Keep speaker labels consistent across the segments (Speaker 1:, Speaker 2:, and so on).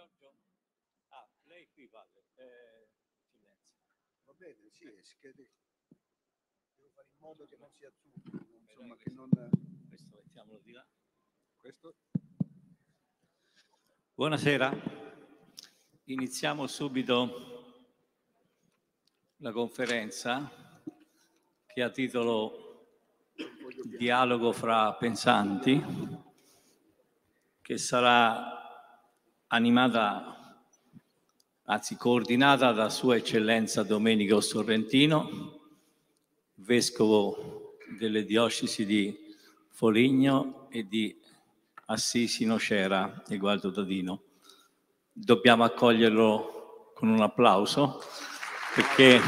Speaker 1: Giorgio? Ah, lei qui parla. Eh, silenzio.
Speaker 2: Va bene, sì, chiede- devo fare in modo che non sia azzurro, insomma, che non...
Speaker 1: Questo mettiamolo di là.
Speaker 2: Questo?
Speaker 1: Buonasera, iniziamo subito la conferenza che ha titolo Dialogo fra pensanti, che sarà animata, anzi coordinata da Sua Eccellenza Domenico Sorrentino, Vescovo delle diocesi di Foligno e di Assisi Nocera e Gualdo Dadino. Dobbiamo accoglierlo con un applauso perché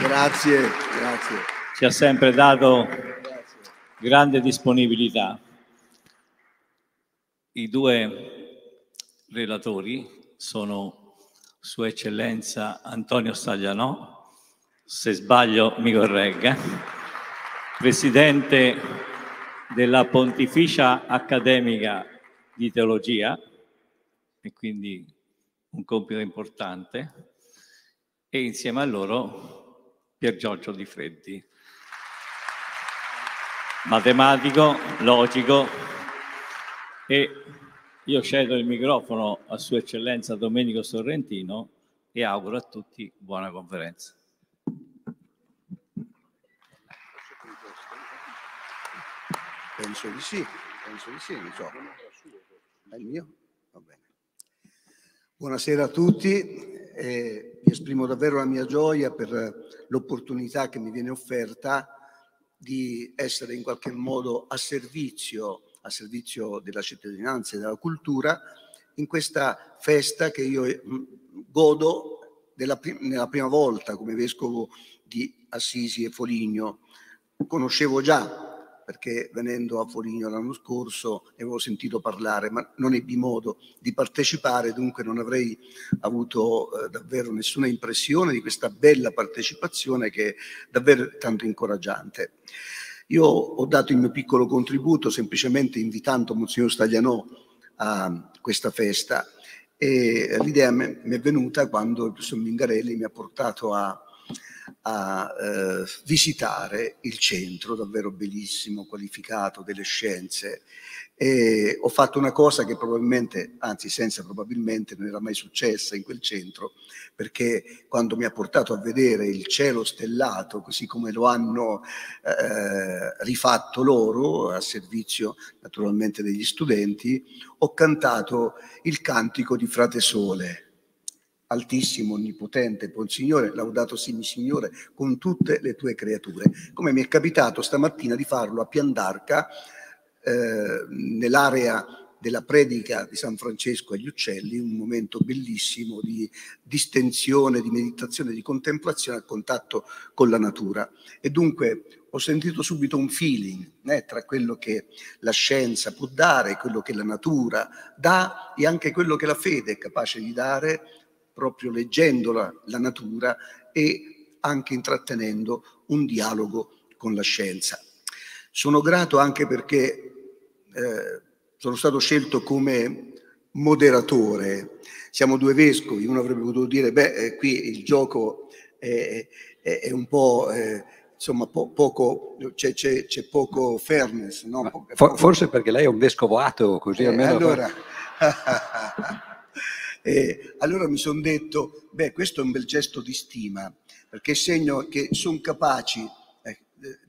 Speaker 2: Grazie, grazie.
Speaker 1: ci ha sempre dato
Speaker 2: grazie.
Speaker 1: grande disponibilità. I due relatori sono Sua Eccellenza Antonio Staglianò, se sbaglio mi corregga, Presidente della Pontificia Accademica di Teologia, e quindi un compito importante, e insieme a loro Pier Giorgio Di Freddi, matematico, logico, e io cedo il microfono a Sua Eccellenza Domenico Sorrentino e auguro a tutti buona conferenza.
Speaker 2: Penso di sì, penso di sì, non so. È il mio? Va bene. Buonasera a tutti, e vi esprimo davvero la mia gioia per l'opportunità che mi viene offerta di essere in qualche modo a servizio, a servizio della cittadinanza e della cultura in questa festa che io mm, godo della pri- nella prima volta come vescovo di Assisi e Foligno. Conoscevo già perché venendo a Foligno l'anno scorso ne avevo sentito parlare, ma non ebbi modo di partecipare, dunque non avrei avuto eh, davvero nessuna impressione di questa bella partecipazione che è davvero tanto incoraggiante. Io ho dato il mio piccolo contributo semplicemente invitando Monsignor Staglianò a questa festa e l'idea mi è venuta quando il professor Mingarelli mi ha portato a a eh, visitare il centro, davvero bellissimo, qualificato delle scienze. E ho fatto una cosa che probabilmente, anzi senza probabilmente, non era mai successa in quel centro, perché quando mi ha portato a vedere il cielo stellato, così come lo hanno eh, rifatto loro, a servizio naturalmente degli studenti, ho cantato il cantico di Frate Sole altissimo, onnipotente, buon Signore, laudato simi Signore, con tutte le tue creature. Come mi è capitato stamattina di farlo a Piandarca, eh, nell'area della predica di San Francesco agli uccelli, un momento bellissimo di distensione, di meditazione, di contemplazione a contatto con la natura. E dunque ho sentito subito un feeling eh, tra quello che la scienza può dare, quello che la natura dà e anche quello che la fede è capace di dare proprio leggendo la, la natura e anche intrattenendo un dialogo con la scienza. Sono grato anche perché eh, sono stato scelto come moderatore. Siamo due vescovi, uno avrebbe potuto dire, beh, eh, qui il gioco è, è, è un po'... Eh, insomma, po- poco, c'è, poco fairness. No?
Speaker 3: For- forse perché lei è un vescovo ateo, così
Speaker 2: Eh,
Speaker 3: almeno...
Speaker 2: allora, E allora mi sono detto, beh, questo è un bel gesto di stima, perché segno che sono capaci eh,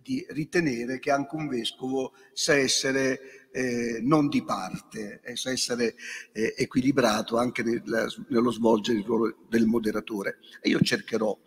Speaker 2: di ritenere che anche un vescovo sa essere eh, non di parte, eh, sa essere eh, equilibrato anche nel, nello svolgere il ruolo del moderatore. E io cercherò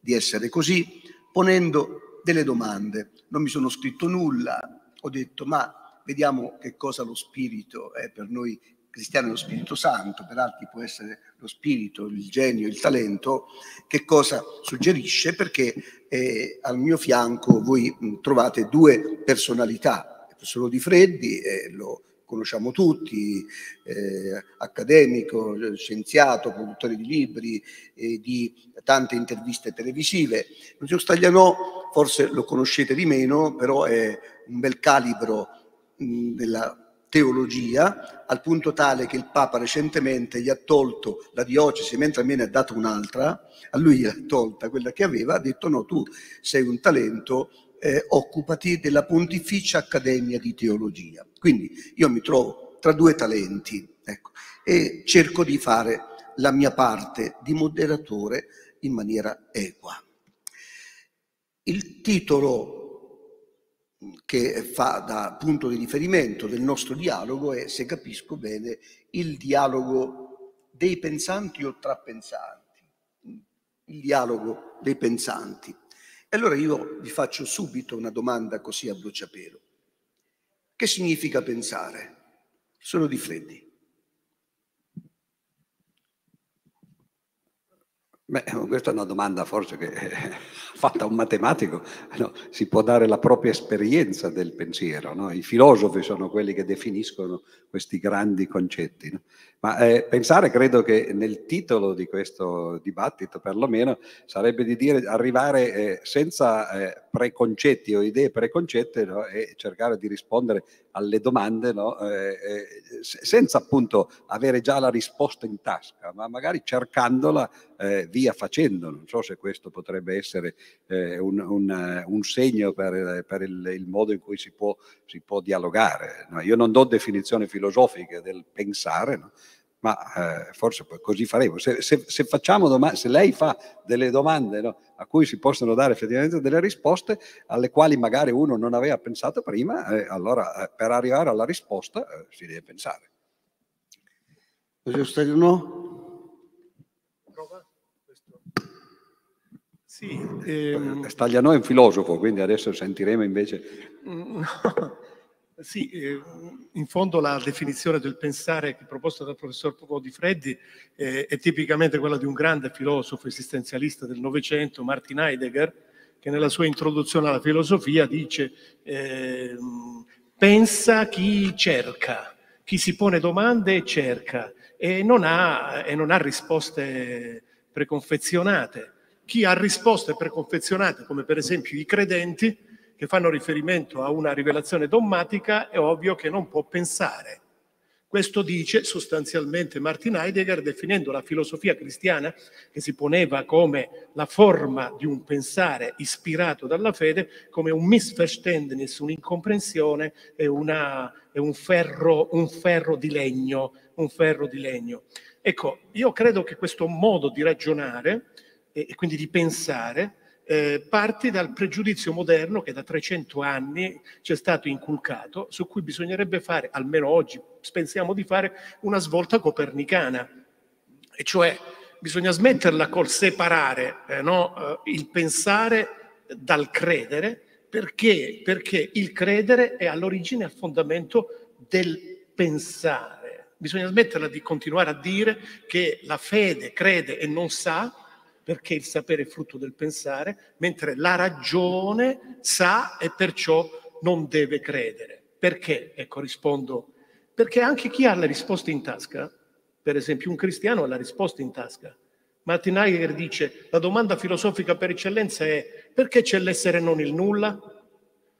Speaker 2: di essere così, ponendo delle domande. Non mi sono scritto nulla, ho detto, ma vediamo che cosa lo spirito è per noi cristiano è lo Spirito Santo, per altri può essere lo spirito, il genio, il talento, che cosa suggerisce? Perché eh, al mio fianco voi mh, trovate due personalità, professor Di Freddi, eh, lo conosciamo tutti, eh, accademico, scienziato, produttore di libri, e di tante interviste televisive. Lucio Staglianò forse lo conoscete di meno, però è un bel calibro della teologia, al punto tale che il Papa recentemente gli ha tolto la diocesi, mentre a me ne ha dato un'altra, a lui gli ha tolta quella che aveva, ha detto no, tu sei un talento, eh, occupati della Pontificia Accademia di Teologia. Quindi io mi trovo tra due talenti ecco, e cerco di fare la mia parte di moderatore in maniera equa. Il titolo che fa da punto di riferimento del nostro dialogo è, se capisco bene, il dialogo dei pensanti o tra pensanti, il dialogo dei pensanti. E allora io vi faccio subito una domanda così a bruciapelo. Che significa pensare? Sono di freddi.
Speaker 3: Beh, questa è una domanda forse che fatta a un matematico, no, si può dare la propria esperienza del pensiero. No? I filosofi sono quelli che definiscono questi grandi concetti. No? Ma eh, pensare, credo che nel titolo di questo dibattito, perlomeno, sarebbe di dire arrivare eh, senza eh, preconcetti o idee preconcette e cercare di rispondere alle domande eh, eh, senza appunto avere già la risposta in tasca, ma magari cercandola eh, via facendo. Non so se questo potrebbe essere un, un, un, segno per, per il, il, modo in cui si può, si può dialogare. No? Io non do definizioni filosofiche del pensare, no? ma eh, forse così faremo. Se, se, se, domande, se lei fa delle domande no, a cui si possono dare effettivamente delle risposte alle quali magari uno non aveva pensato prima, eh, allora eh, per arrivare alla risposta eh, si deve pensare.
Speaker 2: no?
Speaker 3: Sì, ehm... Stagliano è un filosofo, quindi adesso sentiremo invece...
Speaker 4: Sì, eh, in fondo la definizione del pensare proposta dal professor Poco di Freddi eh, è tipicamente quella di un grande filosofo esistenzialista del Novecento, Martin Heidegger, che nella sua introduzione alla filosofia dice eh, pensa chi cerca, chi si pone domande e cerca e non ha, e non ha risposte preconfezionate. Chi ha risposte preconfezionate, come per esempio i credenti, che fanno riferimento a una rivelazione dogmatica, è ovvio che non può pensare. Questo dice sostanzialmente Martin Heidegger definendo la filosofia cristiana, che si poneva come la forma di un pensare ispirato dalla fede, come un Missverständnis, un'incomprensione e, una, e un, ferro, un ferro legno. Un ferro di legno. Ecco, io credo che questo modo di ragionare e quindi di pensare eh, parti dal pregiudizio moderno che da 300 anni ci è stato inculcato, su cui bisognerebbe fare, almeno oggi pensiamo di fare, una svolta copernicana, e cioè bisogna smetterla col separare eh, no, eh, il pensare dal credere, perché? Perché il credere è all'origine e al fondamento del pensare. Bisogna smetterla di continuare a dire che la fede crede e non sa, perché il sapere è frutto del pensare, mentre la ragione sa e perciò non deve credere. Perché? Ecco, rispondo, perché anche chi ha le risposte in tasca, per esempio un cristiano ha la risposta in tasca. Martin Heidegger dice, la domanda filosofica per eccellenza è perché c'è l'essere e non il nulla?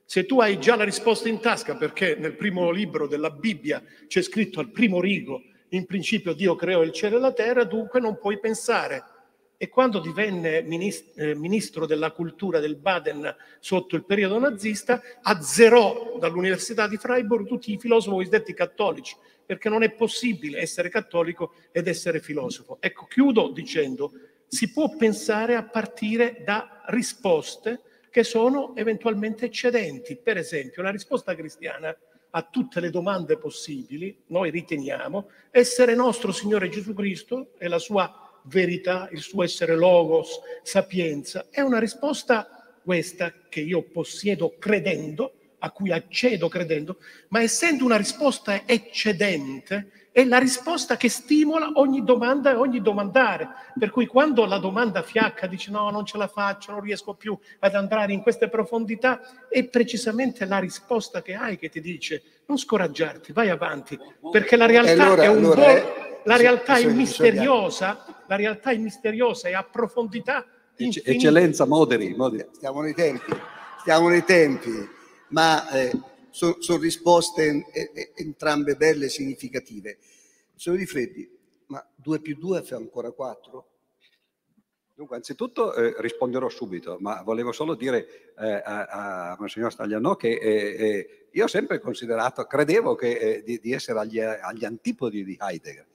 Speaker 4: Se tu hai già la risposta in tasca, perché nel primo libro della Bibbia c'è scritto al primo rigo, in principio Dio creò il cielo e la terra, dunque non puoi pensare e quando divenne eh, ministro della cultura del Baden sotto il periodo nazista, azzerò dall'Università di Freiburg tutti i filosofi cosiddetti cattolici, perché non è possibile essere cattolico ed essere filosofo. Ecco, chiudo dicendo, si può pensare a partire da risposte che sono eventualmente eccedenti. Per esempio, la risposta cristiana a tutte le domande possibili, noi riteniamo, essere nostro Signore Gesù Cristo e la sua verità, il suo essere logos, sapienza. È una risposta questa che io possiedo credendo, a cui accedo credendo, ma essendo una risposta eccedente, è la risposta che stimola ogni domanda e ogni domandare. Per cui quando la domanda fiacca dice no, non ce la faccio, non riesco più ad andare in queste profondità, è precisamente la risposta che hai che ti dice non scoraggiarti, vai avanti, perché la realtà allora, è un allora, buon... La realtà è misteriosa, la realtà è misteriosa e ha profondità
Speaker 3: Eccellenza, moderi, moderi.
Speaker 2: Stiamo nei tempi, stiamo nei tempi, ma eh, sono son risposte entrambe belle e significative. Sono di Freddi, ma 2 più 2 fa ancora 4?
Speaker 3: Dunque, anzitutto eh, risponderò subito, ma volevo solo dire eh, a, a Monsignor Staglianò che eh, eh, io ho sempre considerato, credevo che, eh, di, di, essere agli, agli antipodi di Heidegger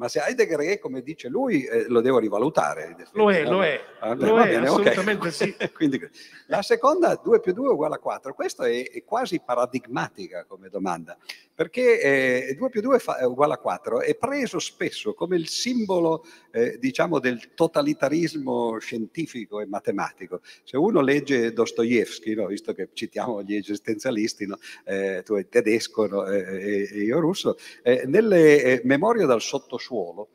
Speaker 3: ma se Heidegger è come dice lui, eh, lo devo rivalutare.
Speaker 4: Lo è, lo è, ah, lo è bene, assolutamente okay. sì.
Speaker 3: Quindi, la seconda, 2 più 2 uguale a 4, questa è, è quasi paradigmatica come domanda, perché eh, 2 più 2 fa, è uguale a 4 è preso spesso come il simbolo, eh, diciamo, del totalitarismo scientifico e matematico. Se uno legge Dostoevsky, no, visto che citiamo gli esistenzialisti, no, eh, tu è tedesco no, e io russo, eh, nelle eh, memorie dal sottosuolo, suolo.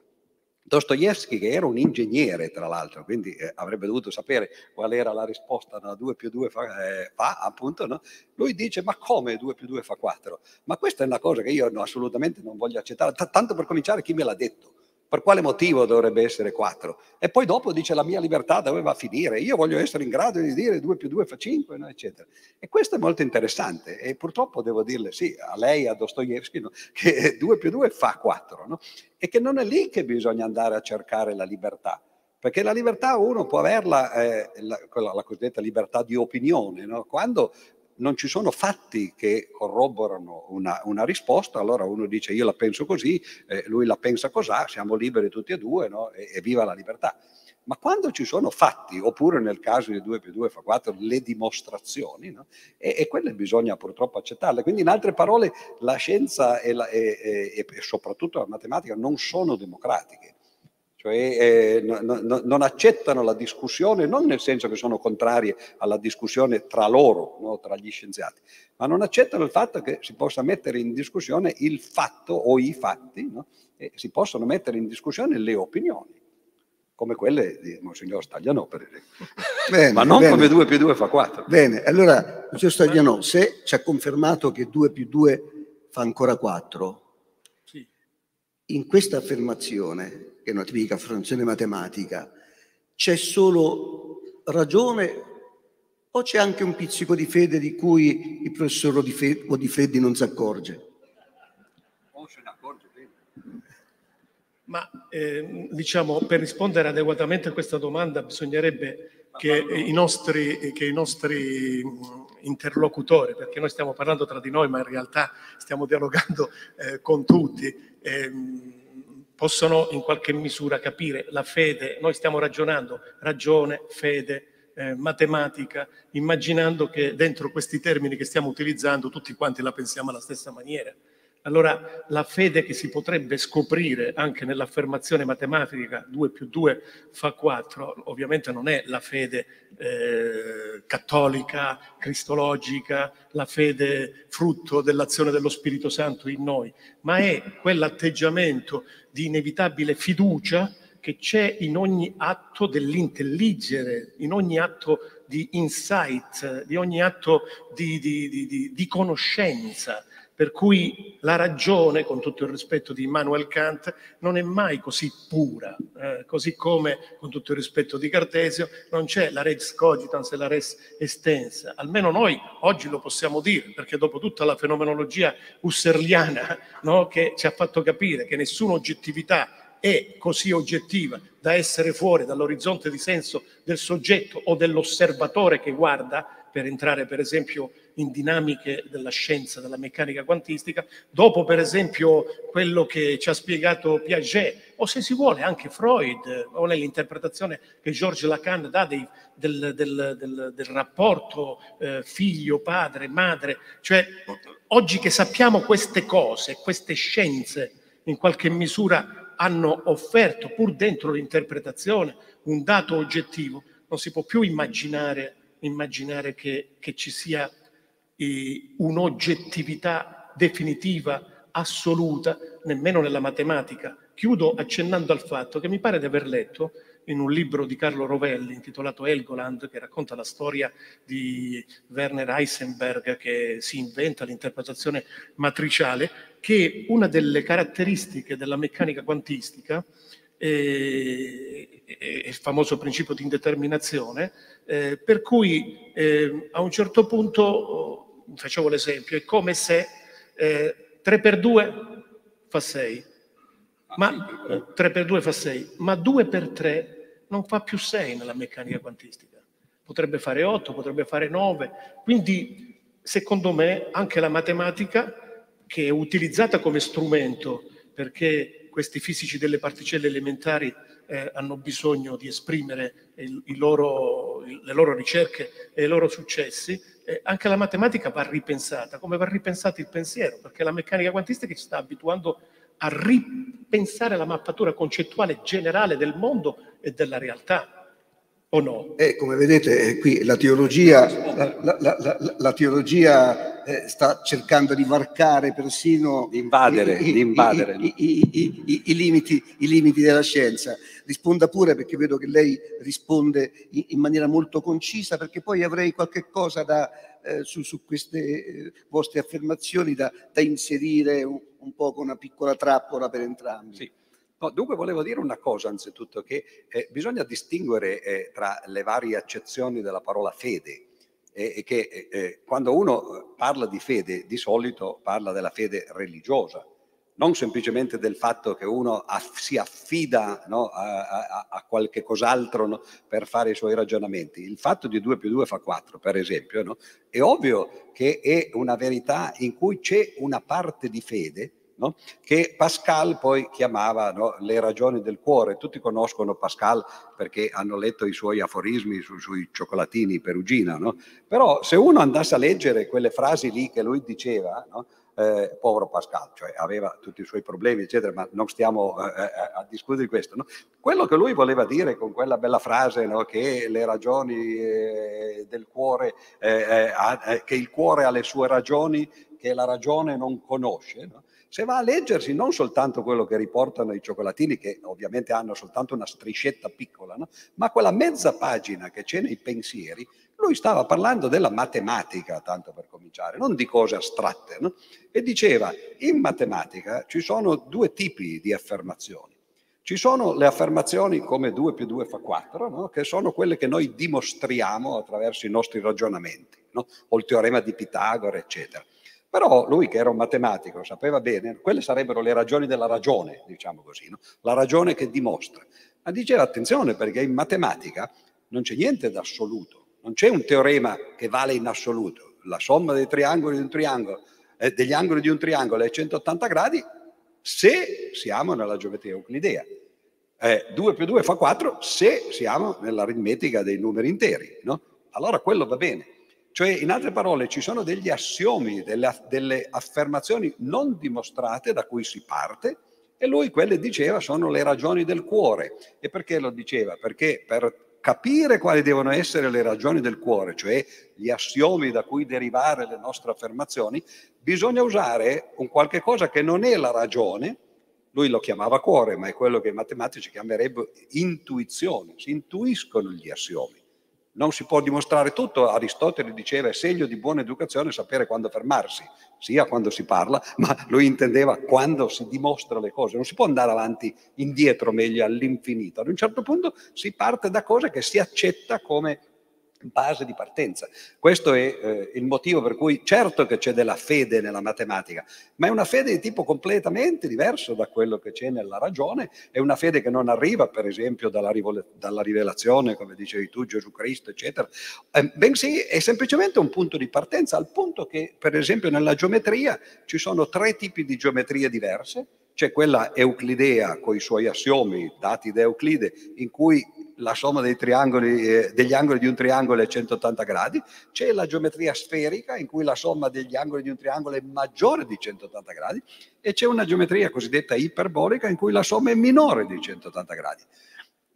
Speaker 3: Dostoevsky, che era un ingegnere tra l'altro, quindi eh, avrebbe dovuto sapere qual era la risposta da 2 più 2 fa, eh, fa appunto, no? lui dice ma come 2 più 2 fa 4? Ma questa è una cosa che io no, assolutamente non voglio accettare, T- tanto per cominciare chi me l'ha detto? Per quale motivo dovrebbe essere 4? E poi dopo dice la mia libertà dove va a finire? Io voglio essere in grado di dire 2 più 2 fa 5, no? eccetera. E questo è molto interessante e purtroppo devo dirle sì, a lei, a Dostoevsky, no? che 2 più 2 fa 4 no? e che non è lì che bisogna andare a cercare la libertà. Perché la libertà uno può averla, eh, la, la, cosiddetta libertà di opinione, no? quando non ci sono fatti che corroborano una, una, risposta, allora uno dice io la penso così, eh, lui la pensa così, siamo liberi tutti e due no? e, e, viva la libertà. Ma quando ci sono fatti, oppure nel caso di 2 più 2 fa 4, le dimostrazioni, no? e, e, quelle bisogna purtroppo accettarle. Quindi in altre parole la scienza e, la, e soprattutto la matematica non sono democratiche cioè eh, no, no, non accettano la discussione, non nel senso che sono contrarie alla discussione tra loro, no, tra gli scienziati, ma non accettano il fatto che si possa mettere in discussione il fatto o i fatti, e si possono mettere in discussione le opinioni, come quelle di Monsignor Stagliano, per esempio. Bene, ma non bene. come 2 più 2 fa 4.
Speaker 2: Bene, allora, Monsignor Stagliano, se ci ha confermato che 2 più 2 fa ancora 4, sì. In questa affermazione che è una tipica affermazione matematica, c'è solo ragione o c'è anche un pizzico di fede di cui il professor Odifreddi non si accorge?
Speaker 4: O se ne accorge bene. Ma eh, diciamo, per rispondere adeguatamente a questa domanda bisognerebbe che i nostri, che i nostri interlocutori, perché noi stiamo parlando tra di noi, ma in realtà stiamo dialogando eh, con tutti, eh, possono in qualche misura capire la fede. Noi stiamo ragionando ragione, fede, eh, matematica, immaginando che dentro questi termini che stiamo utilizzando tutti quanti la pensiamo alla stessa maniera. Allora la fede che si potrebbe scoprire anche nell'affermazione matematica 2 più 2 fa 4, ovviamente non è la fede eh, cattolica, cristologica, la fede frutto dell'azione dello Spirito Santo in noi, ma è quell'atteggiamento di inevitabile fiducia che c'è in ogni atto dell'intelligere, in ogni atto di insight, di ogni atto di, di, di, di conoscenza per cui la ragione, con tutto il rispetto di Immanuel Kant, non è mai così pura, eh, così come, con tutto il rispetto di Cartesio, non c'è la res cogitans e la res estensa. Almeno noi oggi lo possiamo dire, perché dopo tutta la fenomenologia husserliana no, che ci ha fatto capire che nessuna oggettività è così oggettiva da essere fuori dall'orizzonte di senso del soggetto o dell'osservatore che guarda, per entrare per esempio in dinamiche della scienza, della meccanica quantistica, dopo per esempio quello che ci ha spiegato Piaget, o se si vuole anche Freud, o nell'interpretazione che Georges Lacan dà dei, del, del, del, del, rapporto eh, figlio, padre, madre, cioè oggi che sappiamo queste cose, queste scienze in qualche misura hanno offerto pur dentro l'interpretazione un dato oggettivo, non si può più immaginare, immaginare che, che ci sia un'oggettività definitiva, assoluta, nemmeno nella matematica. Chiudo accennando al fatto che mi pare di aver letto in un libro di Carlo Rovelli intitolato Helgoland, che racconta la storia di Werner Heisenberg che si inventa l'interpretazione matriciale, che una delle caratteristiche della meccanica quantistica è il famoso principio di indeterminazione, eh, per cui eh, a un certo punto facevo l'esempio, è come se eh, 3 per 2 fa 6, ma eh, 3 per 2 fa 6, ma 2 per 3 non fa più 6 nella meccanica quantistica. Potrebbe fare 8, potrebbe fare 9. Quindi, secondo me, anche la matematica, che è utilizzata come strumento perché questi fisici delle particelle elementari eh, hanno bisogno di esprimere il, il loro, il, le loro ricerche e i loro successi, eh, anche la matematica va ripensata, come va ripensato il pensiero, perché la meccanica quantistica ci sta abituando a ripensare la mappatura concettuale generale del mondo e della realtà. O no?
Speaker 2: Eh, come vedete, eh, qui la teologia, la, la, la, la teologia eh, sta cercando di varcare persino
Speaker 3: di invadere,
Speaker 2: i,
Speaker 3: di invadere.
Speaker 2: I, i, i, limiti, i limiti della scienza. Risponda pure perché vedo che lei risponde in, maniera molto concisa, perché poi avrei qualche cosa da, eh, su, su, queste eh, vostre affermazioni da, da inserire un, un po' con una piccola trappola per entrambi.
Speaker 3: Sì. No, dunque volevo dire una cosa, anzitutto, che eh, bisogna distinguere eh, tra le varie accezioni della parola fede e eh, che eh, eh, quando uno parla di fede di solito parla della fede religiosa, non semplicemente del fatto che uno aff- si affida no, a, a, a, qualche cos'altro no, per fare i suoi ragionamenti. Il fatto di 2 più 2 fa 4, per esempio, è ovvio che è una verità in cui c'è una parte di fede no? che Pascal poi chiamava no, le ragioni del cuore. Tutti conoscono Pascal perché hanno letto i suoi aforismi su, sui cioccolatini perugina, no? però se uno andasse a leggere quelle frasi lì che lui diceva, eh, povero Pascal, cioè aveva tutti i suoi problemi, eccetera, ma non stiamo eh, eh a discutere di questo. No? Quello che lui voleva dire con quella bella frase no? che le ragioni eh, del cuore, eh, eh, che il cuore ha le sue ragioni che la ragione non conosce, no? Se va a leggersi non soltanto quello che riportano i cioccolatini, che ovviamente hanno soltanto una striscetta piccola, no? ma quella mezza pagina che c'è nei pensieri, lui stava parlando della matematica, tanto per cominciare, non di cose astratte. No? E diceva, in matematica ci sono due tipi di affermazioni. Ci sono le affermazioni come 2 più 2 fa 4, no? che sono quelle che noi dimostriamo attraverso i nostri ragionamenti, o il teorema di Pitagora, eccetera. Però lui che era un matematico sapeva bene, quelle sarebbero le ragioni della ragione, diciamo così, no? la ragione che dimostra. Ma diceva attenzione perché in matematica non c'è niente d'assoluto, non c'è un teorema che vale in assoluto. La somma dei triangoli di un triangolo, eh, degli angoli di un triangolo è 180 gradi se siamo nella geometria euclidea. Eh, 2 più 2 fa 4 se siamo nell'aritmetica dei numeri interi. No? Allora quello va bene. Cioè, in altre parole, ci sono degli assiomi, delle, delle affermazioni non dimostrate da cui si parte e lui quelle diceva sono le ragioni del cuore. E perché lo diceva? Perché per capire quali devono essere le ragioni del cuore, cioè gli assiomi da cui derivare le nostre affermazioni, bisogna usare un qualche cosa che non è la ragione, lui lo chiamava cuore, ma è quello che i matematici chiamerebbero intuizione, si intuiscono gli assiomi non si può dimostrare tutto. Aristotele diceva è segno di buona educazione sapere quando fermarsi, sia quando si parla, ma lui intendeva quando si dimostra le cose. Non si può andare avanti indietro meglio all'infinito. Ad un certo punto si parte da cose che si accetta come base di partenza. Questo è eh, il motivo per cui certo che c'è della fede nella matematica, ma è una fede di tipo completamente diverso da quello che c'è nella ragione, è una fede che non arriva per esempio dalla, dalla rivelazione, come dicevi tu, Gesù Cristo, eccetera, eh, bensì è semplicemente un punto di partenza, al punto che per esempio nella geometria ci sono tre tipi di geometrie diverse, c'è quella euclidea con i suoi assiomi dati da Euclide, in cui la somma eh, degli angoli di un triangolo è 180 gradi, c'è la geometria sferica in cui la somma degli angoli di un triangolo è maggiore di 180 gradi e c'è una geometria cosiddetta iperbolica in cui la somma è minore di 180 gradi.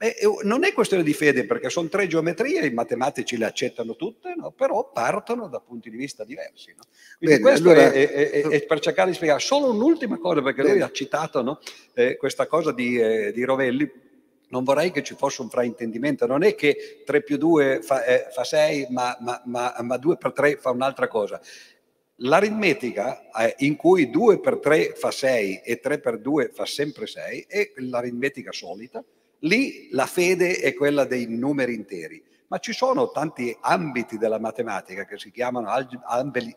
Speaker 3: E, non è questione di fede perché sono tre geometrie, i matematici le accettano tutte, no? però partono da punti di vista diversi. No? Quindi Bene, questo allora... è, è, è, per cercare di spiegare. Solo un'ultima cosa, perché Bene. lui ha citato no? eh, questa cosa di, eh, di Rovelli, non vorrei che ci fosse un fraintendimento, non è che 3 più 2 fa, eh, fa 6, ma, ma, ma, ma, 2 per 3 fa un'altra cosa. L'aritmetica eh, in cui 2 per 3 fa 6 e 3 per 2 fa sempre 6 è l'aritmetica solita, lì la fede è quella dei numeri interi. ma ci sono tanti ambiti della matematica che si chiamano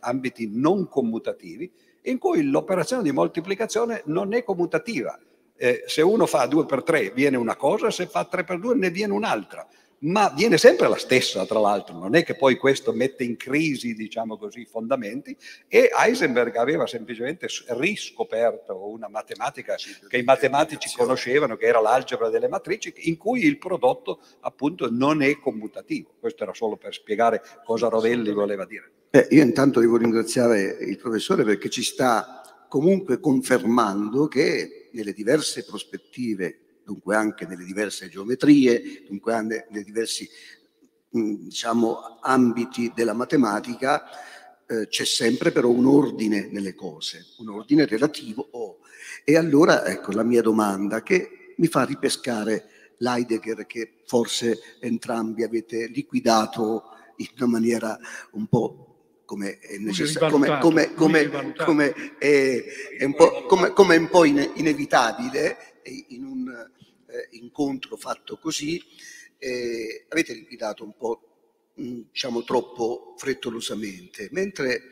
Speaker 3: ambiti non commutativi, in cui l'operazione di moltiplicazione non è commutativa. Eh, se uno fa 2 per 3 viene una cosa, se fa 3 per 2 ne viene un'altra. Ma viene sempre la stessa, tra l'altro, non è che poi questo mette in crisi, diciamo così, i fondamenti, e Heisenberg aveva semplicemente riscoperto una matematica che i matematici conoscevano, che era l'algebra delle matrici, in cui il prodotto appunto non è commutativo. Questo era solo per spiegare cosa Rovelli voleva dire.
Speaker 2: Beh, io intanto devo ringraziare il professore perché ci sta comunque confermando che nelle diverse prospettive dunque anche nelle diverse geometrie, dunque anche nei diversi diciamo, ambiti della matematica, eh, c'è sempre però un ordine nelle cose, un ordine relativo. Oh. E allora ecco la mia domanda che mi fa ripescare l'Heidegger che forse entrambi avete liquidato in una maniera un po' come è necessario, come, come, come, come, è, è un po', come, come un po' inevitabile in un eh, incontro fatto così, eh, avete liquidato un po', mh, diciamo, troppo frettolosamente, mentre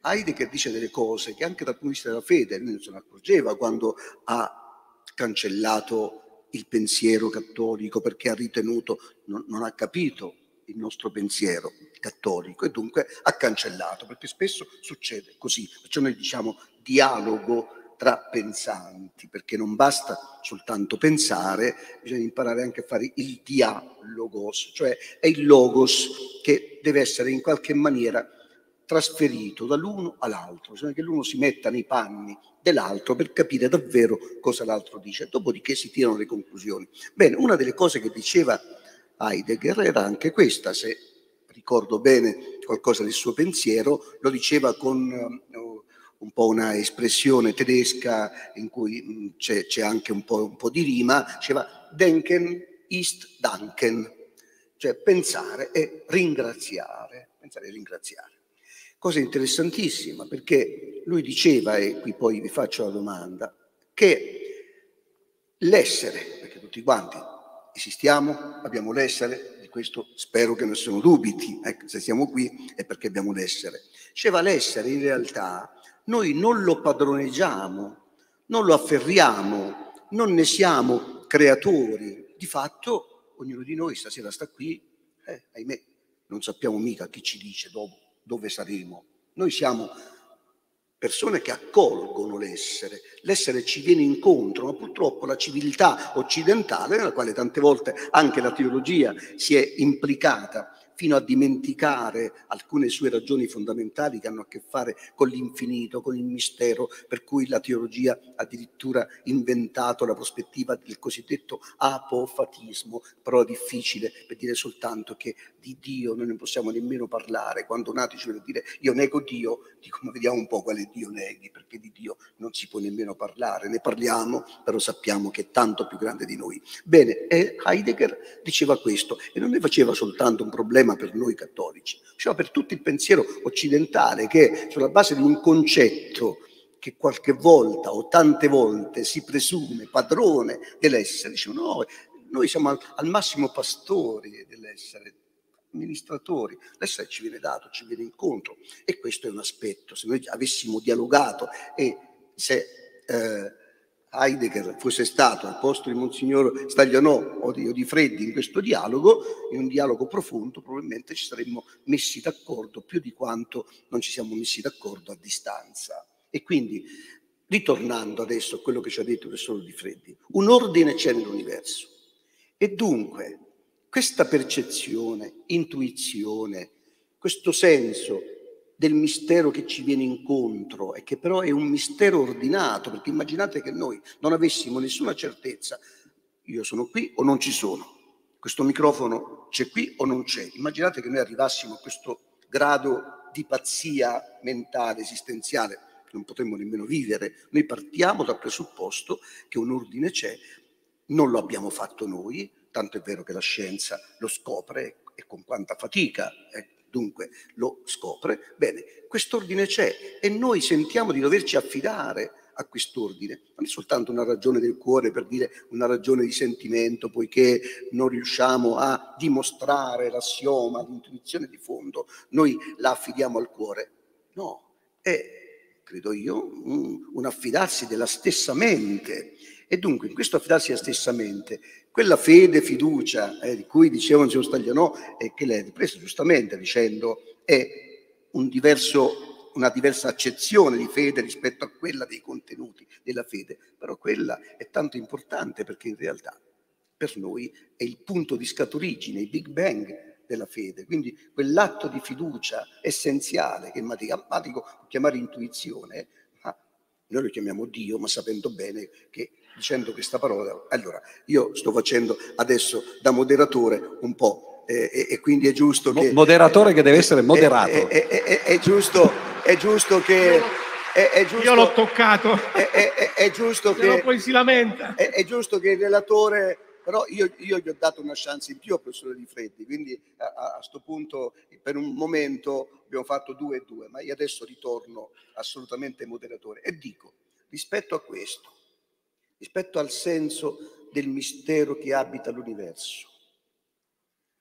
Speaker 2: Heidegger dice delle cose che anche dal punto di vista della fede lui non se ne accorgeva quando ha cancellato il pensiero cattolico perché ha ritenuto, non, non ha capito il nostro pensiero cattolico e dunque ha cancellato, perché spesso succede così, perciò noi diciamo dialogo tra pensanti, perché non basta soltanto pensare, bisogna imparare anche a fare il dialogos, cioè è il logos che deve essere in qualche maniera trasferito dall'uno all'altro, bisogna che l'uno si metta nei panni dell'altro per capire davvero cosa l'altro dice, dopodiché si tirano le conclusioni. Bene, una delle cose che diceva Heidegger era anche questa, se ricordo bene qualcosa del suo pensiero, lo diceva con un po' una espressione tedesca in cui mm, c'è, c'è anche un po', un po', di rima, diceva denken ist danken, cioè pensare e ringraziare, pensare e ringraziare. Cosa interessantissima perché lui diceva, e qui poi vi faccio la domanda, che l'essere, perché tutti quanti esistiamo, abbiamo l'essere, di questo spero che nessuno dubiti, ecco, se siamo qui è perché abbiamo l'essere. Diceva l'essere in realtà noi non lo padroneggiamo, non lo afferriamo, non ne siamo creatori. Di fatto, ognuno di noi stasera sta qui, eh, ahimè, non sappiamo mica chi ci dice dopo, dove saremo. Noi siamo persone che accolgono l'essere, l'essere ci viene incontro, ma purtroppo la civiltà occidentale, nella quale tante volte anche la teologia si è implicata, fino a dimenticare alcune sue ragioni fondamentali che hanno a che fare con l'infinito, con il mistero, per cui la teologia ha addirittura inventato la prospettiva del cosiddetto apofatismo, però difficile per dire soltanto che di Dio non possiamo nemmeno parlare. Quando Nati ci vuole dire io nego Dio, dicono vediamo un po' quale Dio neghi, perché di Dio non si può nemmeno parlare. Ne parliamo, però sappiamo che è tanto più grande di noi. Bene, Heidegger diceva questo e non ne faceva soltanto un problema per noi cattolici, diceva per tutto il pensiero occidentale che sulla base di un concetto che qualche volta o tante volte si presume padrone dell'essere, dice no, noi siamo al, al massimo pastori dell'essere, amministratori, l'essere ci viene dato, ci viene incontro. E questo è un aspetto, se noi avessimo dialogato e se eh, Heidegger fosse stato al posto di Monsignor Staglianò o di, o di Freddi in questo dialogo, in un dialogo profondo, probabilmente ci saremmo messi d'accordo più di quanto non ci siamo messi d'accordo a distanza. E quindi, ritornando adesso a quello che ci ha detto il professor Di Freddi, un ordine c'è nell'universo. E dunque, questa percezione, intuizione, questo senso del mistero che ci viene incontro e che però è un mistero ordinato, perché immaginate che noi non avessimo nessuna certezza, io sono qui o non ci sono, questo microfono c'è qui o non c'è, immaginate che noi arrivassimo a questo grado di pazzia mentale, esistenziale, non potremmo nemmeno vivere, noi partiamo dal presupposto che un ordine c'è, non lo abbiamo fatto noi, tanto è vero che la scienza lo scopre e con quanta fatica, eh, dunque lo scopre. Bene, quest'ordine c'è e noi sentiamo di doverci affidare a quest'ordine. Non è soltanto una ragione del cuore per dire una ragione di sentimento, poiché non riusciamo a dimostrare l'assioma, l'intuizione di fondo, noi la affidiamo al cuore. No, è, credo io, un, un affidarsi della stessa mente. E dunque in questo affidarsi della stessa mente, quella fede, fiducia eh, di cui diceva il signor Staglianò e che lei ha ripreso giustamente dicendo è un diverso una diversa accezione di fede rispetto a quella dei contenuti della fede, però quella è tanto importante perché in realtà per noi è il punto di scaturigine, il Big Bang della fede, quindi quell'atto di fiducia essenziale che in matematico può chiamare intuizione, ma noi lo chiamiamo Dio, ma sapendo bene che dicendo questa parola, allora io sto facendo adesso da moderatore un po' e, e, quindi è giusto che...
Speaker 3: Moderatore che deve essere moderato.
Speaker 2: È, è, è giusto, è giusto che... È, giusto,
Speaker 4: Io l'ho toccato.
Speaker 2: È, giusto che...
Speaker 4: poi si lamenta.
Speaker 2: È, giusto che il relatore... Però io, io, gli ho dato una chance in più al professore Di Freddi, quindi a questo punto per un momento abbiamo fatto due e due, ma io adesso ritorno assolutamente moderatore e dico, rispetto a questo, rispetto al senso del mistero che abita l'universo,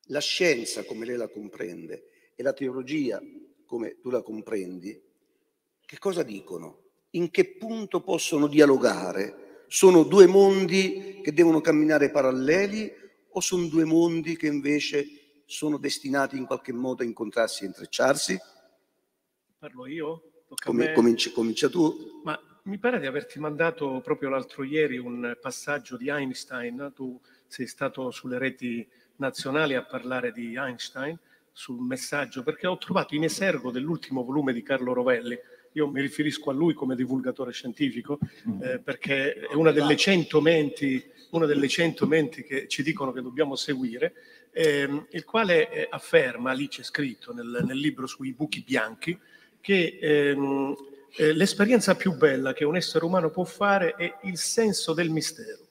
Speaker 2: la scienza come lei la comprende e la teologia come tu la comprendi, che cosa dicono? In che punto possono dialogare? Sono due mondi che devono camminare paralleli o sono due mondi che invece sono destinati in qualche modo a incontrarsi e intrecciarsi?
Speaker 4: Parlo io?
Speaker 2: Come, comincia, comincia tu?
Speaker 4: Ma mi pare di averti mandato proprio l'altro ieri un passaggio di Einstein, tu sei stato sulle reti nazionali a parlare di Einstein sul messaggio, perché ho trovato in esergo dell'ultimo volume di Carlo Rovelli, io mi riferisco a lui come divulgatore scientifico, mm. eh, perché è una delle cento menti, una delle cento menti che ci dicono che dobbiamo seguire, eh, il quale eh, afferma, lì c'è scritto nel, nel, libro sui buchi bianchi, che ehm, eh, l'esperienza più bella che un essere umano può fare è il senso del mistero.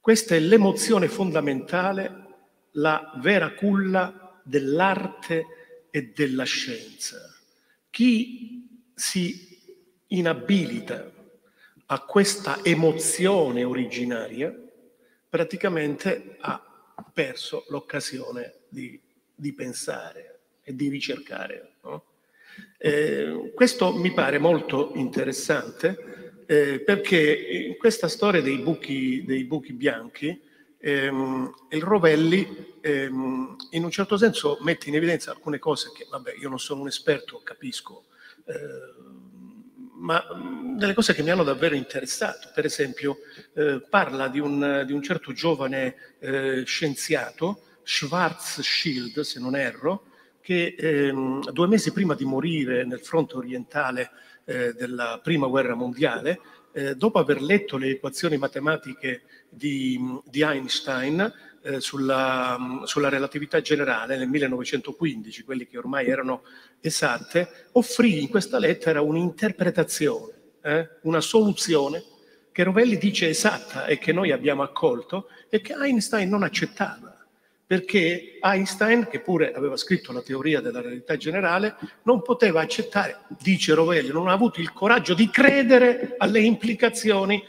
Speaker 4: Questa è l'emozione fondamentale la vera culla dell'arte e della scienza. Chi si inabilita a questa emozione originaria praticamente ha perso l'occasione di, di pensare e di ricercare. No? Eh, questo mi pare molto interessante eh, perché questa storia dei buchi, dei buchi bianchi ehm, il Rovelli ehm, in un certo senso mette in evidenza alcune cose che, vabbè, io non sono un esperto, capisco, eh, ma delle cose che mi hanno davvero interessato. Per esempio, eh, parla di un, di un, certo giovane eh, scienziato, Schwarzschild, se non erro, che ehm, due mesi prima di morire nel fronte orientale eh, della prima guerra mondiale, eh, dopo aver letto le equazioni matematiche di, di Einstein eh, sulla, sulla, relatività generale nel 1915, quelli che ormai erano esatte, offrì in questa lettera un'interpretazione, eh, una soluzione che Rovelli dice esatta e che noi abbiamo accolto e che Einstein non accettava perché Einstein, che pure aveva scritto la teoria della realtà generale, non poteva accettare, dice Rovelli, non ha avuto il coraggio di credere alle implicazioni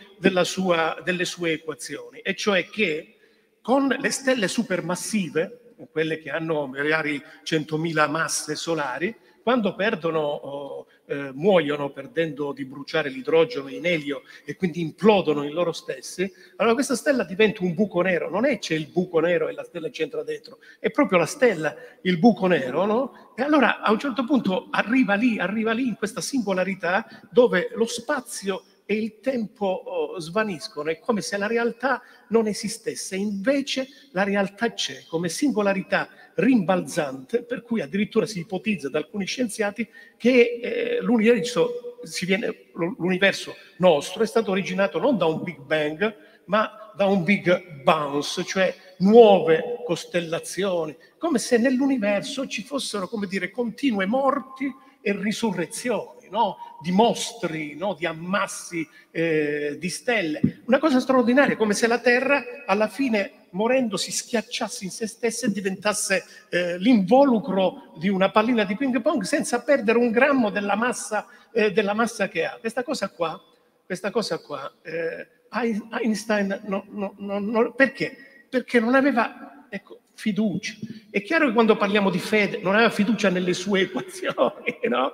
Speaker 4: sua, delle sue equazioni, e cioè che con le stelle supermassive, quelle che hanno magari 100.000 masse solari, quando perdono, oh, eh, muoiono perdendo di bruciare l'idrogeno in elio e quindi implodono in loro stessi, allora questa stella diventa un buco nero. Non è c'è il buco nero e la stella c'entra dentro, è proprio la stella, il buco nero, no? E allora a un certo punto arriva lì, arriva lì in questa singolarità dove lo spazio e il tempo oh, svaniscono, è come se la realtà non esistesse, invece la realtà c'è come singolarità rimbalzante, per cui addirittura si ipotizza da alcuni scienziati che eh, l'universo, viene, l'universo nostro è stato originato non da un Big Bang, ma da un Big Bounce, cioè nuove costellazioni, come se nell'universo ci fossero, come dire, continue morti e risurrezioni no? di mostri, no? di ammassi eh, di stelle. Una cosa straordinaria, come se la Terra alla fine morendo si schiacciasse in se stessa e diventasse eh, l'involucro di una pallina di ping pong senza perdere un grammo della massa, eh, della massa che ha. Questa cosa qua questa cosa qua, eh, Einstein, no, perché? Perché non aveva ecco, fiducia. È chiaro che quando parliamo di fede non aveva fiducia nelle sue equazioni, no?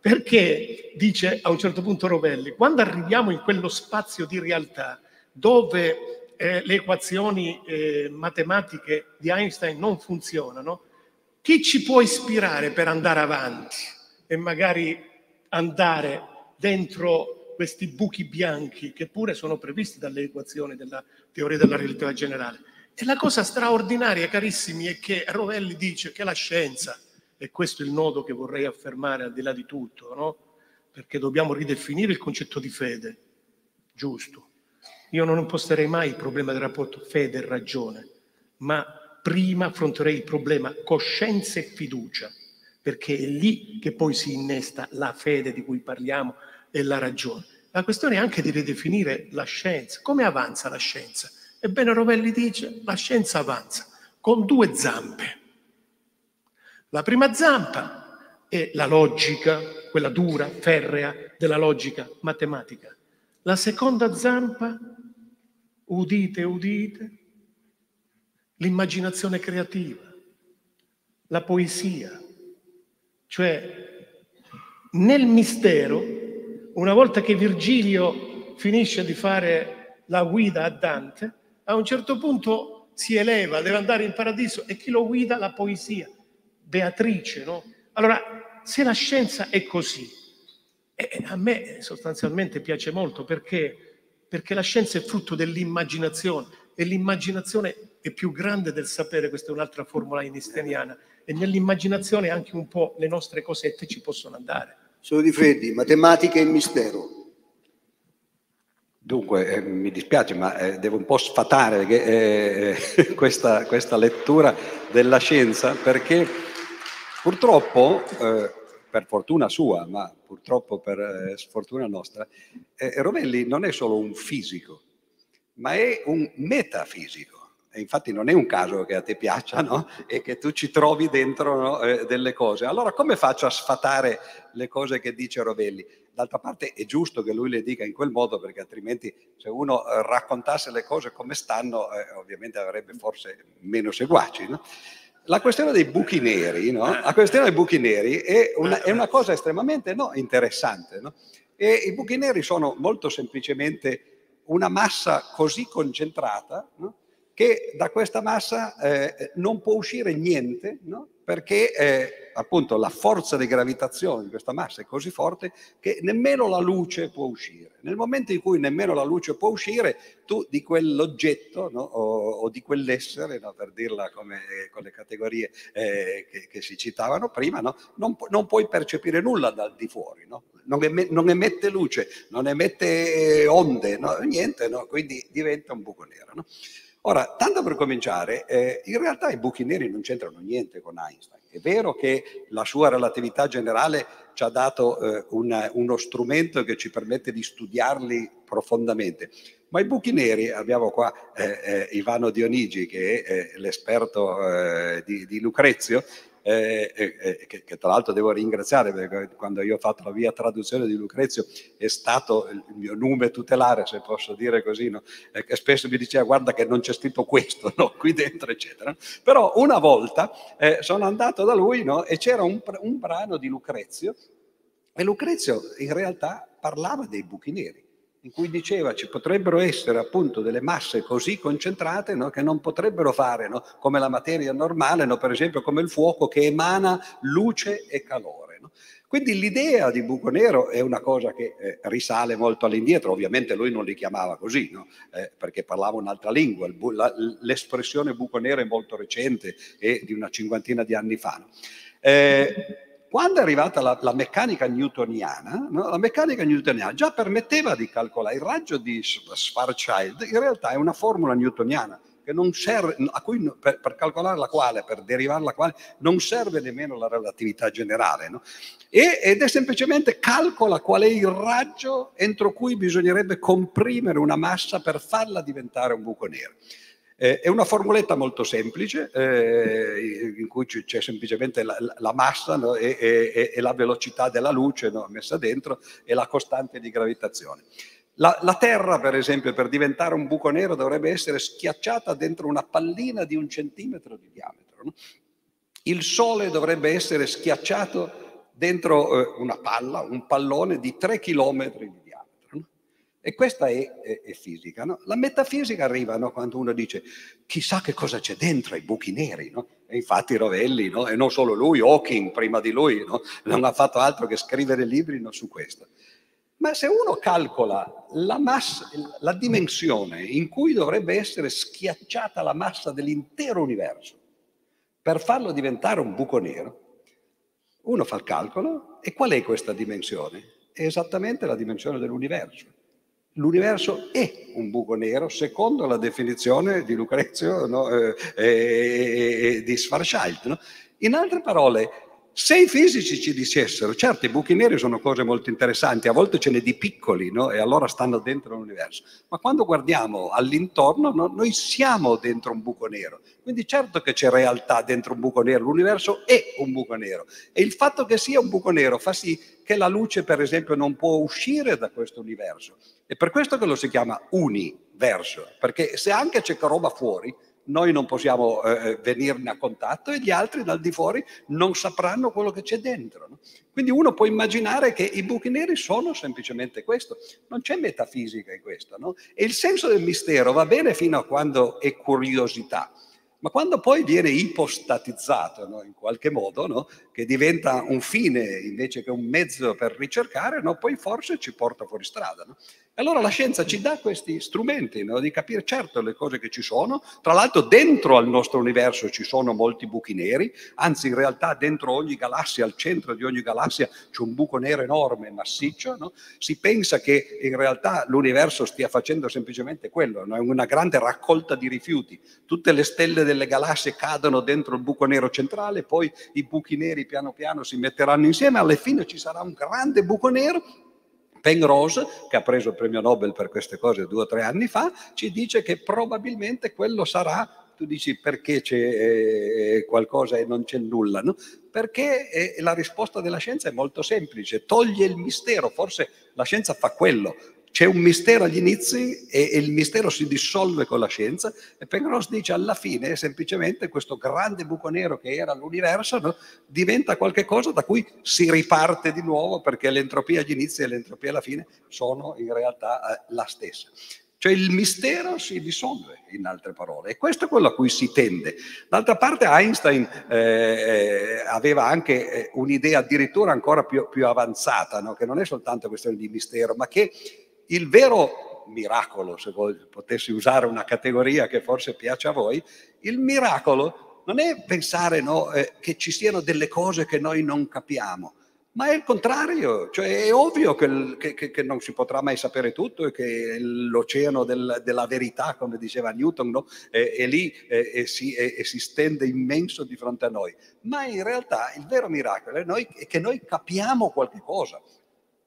Speaker 4: Perché, dice a un certo punto Rovelli, quando arriviamo in quello spazio di realtà dove eh, le equazioni eh, matematiche di Einstein non funzionano, chi ci può ispirare per andare avanti e magari andare dentro questi buchi bianchi che pure sono previsti dalle equazioni della teoria della relatività generale? E la cosa straordinaria, carissimi, è che Rovelli dice che la scienza, e questo è il nodo che vorrei affermare al di là di tutto, no? perché dobbiamo ridefinire il concetto di fede, giusto, io non imposterei mai il problema del rapporto fede e ragione, ma prima affronterei il problema coscienza e fiducia, perché è lì che poi si innesta la fede di cui parliamo e la ragione. La questione è anche di ridefinire la scienza. Come avanza la scienza? Ebbene, Rovelli dice, la scienza avanza con due zampe. La prima zampa è la logica, quella dura, ferrea, della logica matematica. La seconda zampa udite, udite, l'immaginazione creativa, la poesia. Cioè, nel mistero, una volta che Virgilio finisce di fare la guida a Dante, a un certo punto si eleva, deve andare in paradiso e chi lo guida? La poesia, Beatrice, no? Allora, se la scienza è così, e a me sostanzialmente piace molto perché perché la scienza è frutto dell'immaginazione e l'immaginazione è più grande del sapere, questa è un'altra formula einsteiniana, e nell'immaginazione anche un po' le nostre cosette ci possono andare.
Speaker 2: Sono di Freddi, matematica e mistero.
Speaker 3: Dunque, eh, mi dispiace, ma eh, devo un po' sfatare eh, questa, questa, lettura della scienza perché purtroppo eh, per fortuna sua, ma purtroppo per eh, sfortuna nostra, eh, Rovelli non è solo un fisico, ma è un metafisico. E infatti non è un caso che a te piaccia no? e che tu ci trovi dentro no? eh, delle cose. Allora come faccio a sfatare le cose che dice Rovelli? D'altra parte è giusto che lui le dica in quel modo perché altrimenti se uno eh, raccontasse le cose come stanno eh, ovviamente avrebbe forse meno seguaci. No? La questione dei buchi neri, no? la questione dei buchi neri è una, è una cosa estremamente no, interessante. No? I buchi neri sono molto semplicemente una massa così concentrata che da questa massa eh, non può uscire niente, perché eh, appunto la forza di gravitazione di questa massa è così forte che nemmeno la luce può uscire. Nel momento in cui nemmeno la luce può uscire, tu di quell'oggetto no, o, o, di quell'essere, no, per dirla come con le categorie eh, che, che, si citavano prima, no, non, non, puoi percepire nulla dal di fuori. Non, emme, non, emette luce, non emette onde, niente, quindi diventa un buco nero. Ora, tanto per cominciare, eh, in realtà i buchi neri non c'entrano niente con Einstein. È vero che la sua relatività generale ci ha dato eh, una, uno strumento che ci permette di studiarli profondamente, ma i buchi neri, abbiamo qua eh, eh Ivano Dionigi che è eh, l'esperto eh, di, di Lucrezio, eh, eh, che, che, tra l'altro devo ringraziare perché quando io ho fatto la mia traduzione di Lucrezio è stato il mio nome tutelare, se posso dire così, no? eh, che spesso mi diceva guarda che non c'è scritto questo no? qui dentro, eccetera. Però una volta eh, sono andato da lui no? e c'era un, un brano di Lucrezio e Lucrezio in realtà parlava dei buchi neri in cui diceva ci potrebbero essere appunto delle masse così concentrate no, che non potrebbero fare no, come la materia normale, no, per esempio come il fuoco che emana luce e calore. Quindi l'idea di buco nero è una cosa che eh, risale molto all'indietro, ovviamente lui non li chiamava così, eh, perché parlava un'altra lingua, bu- la, l'espressione buco nero è molto recente, è di una cinquantina di anni fa. Eh, quando è arrivata la, la meccanica newtoniana, no? la meccanica newtoniana già permetteva di calcolare il raggio di Schwarzschild, in realtà è una formula newtoniana serve, cui, per, per, calcolare la quale, per derivare la quale, non serve nemmeno la relatività generale. No? E, ed è semplicemente calcola qual è il raggio entro cui bisognerebbe comprimere una massa per farla diventare un buco nero. Eh, è una formuletta molto semplice eh, in cui c'è semplicemente la, la massa no, e, e, e, la velocità della luce no, messa dentro e la costante di gravitazione. La, la, Terra, per esempio, per diventare un buco nero dovrebbe essere schiacciata dentro una pallina di un centimetro di diametro. No? Il Sole dovrebbe essere schiacciato dentro eh, una palla, un pallone di tre chilometri di? E questa è, è, è fisica. No? La metafisica arriva quando uno dice chissà che cosa c'è dentro i buchi neri. E infatti Rovelli, e non solo lui, Hawking prima di lui, non ha fatto altro che scrivere libri su questo. Ma se uno calcola la, massa, la dimensione in cui dovrebbe essere schiacciata la massa dell'intero universo per farlo diventare un buco nero, uno fa il calcolo e qual è questa dimensione? È esattamente la dimensione dell'universo. L'universo è un buco nero secondo la definizione di Lucrezio no? e, e, e, di Schwarzschild. No? In altre parole, se i fisici ci dicessero, certo i buchi neri sono cose molto interessanti, a volte ce ne di piccoli no? e allora stanno dentro l'universo, ma quando guardiamo all'intorno no? noi siamo dentro un buco nero, quindi certo che c'è realtà dentro un buco nero, l'universo è un buco nero e il fatto che sia un buco nero fa sì che la luce per esempio non può uscire da questo universo, è per questo che lo si chiama universo, perché se anche c'è roba fuori, noi non possiamo eh, eh, venirne a contatto e gli altri dal di fuori non sapranno quello che c'è dentro. No? Quindi uno può immaginare che i buchi neri sono semplicemente questo, non c'è metafisica in questo. No? E il senso del mistero va bene fino a quando è curiosità, ma quando poi viene ipostatizzato no? in qualche modo, no? che diventa un fine invece che un mezzo per ricercare, no? poi forse ci porta fuori strada. Allora la scienza ci dà questi strumenti no? di capire certo le cose che ci sono, tra l'altro dentro al nostro universo ci sono molti buchi neri, anzi in realtà dentro ogni galassia, al centro di ogni galassia c'è un buco nero enorme, massiccio, no? si pensa che in realtà l'universo stia facendo semplicemente quello, no? una grande raccolta di rifiuti, tutte le stelle delle galassie cadono dentro il buco nero centrale, poi i buchi neri piano piano si metteranno insieme, alla fine ci sarà un grande buco nero Penrose, che ha preso il premio Nobel per queste cose due o tre anni fa, ci dice che probabilmente quello sarà tu dici perché c'è eh, qualcosa e non c'è nulla, no? Perché eh, la risposta della scienza è molto semplice, toglie il mistero, forse la scienza fa quello, c'è un mistero agli inizi e, e, il mistero si dissolve con la scienza e Penrose dice alla fine semplicemente questo grande buco nero che era l'universo no, diventa qualcosa da cui si riparte di nuovo perché l'entropia agli inizi e l'entropia alla fine sono in realtà eh, la stessa. Cioè il mistero si dissolve, in altre parole, e questo è quello a cui si tende. D'altra parte Einstein eh, eh aveva anche eh, un'idea addirittura ancora più, più avanzata, no? che non è soltanto questione di mistero, ma che il vero miracolo, se potessi usare una categoria che forse piace a voi, il miracolo non è pensare no, eh, che ci siano delle cose che noi non capiamo, ma è il contrario, cioè è ovvio che, che, che non si potrà mai sapere tutto e che l'oceano del, della verità, come diceva Newton, no, è, è, lì e si, si, stende immenso di fronte a noi. Ma in realtà il vero miracolo è, noi, è che noi capiamo qualche cosa,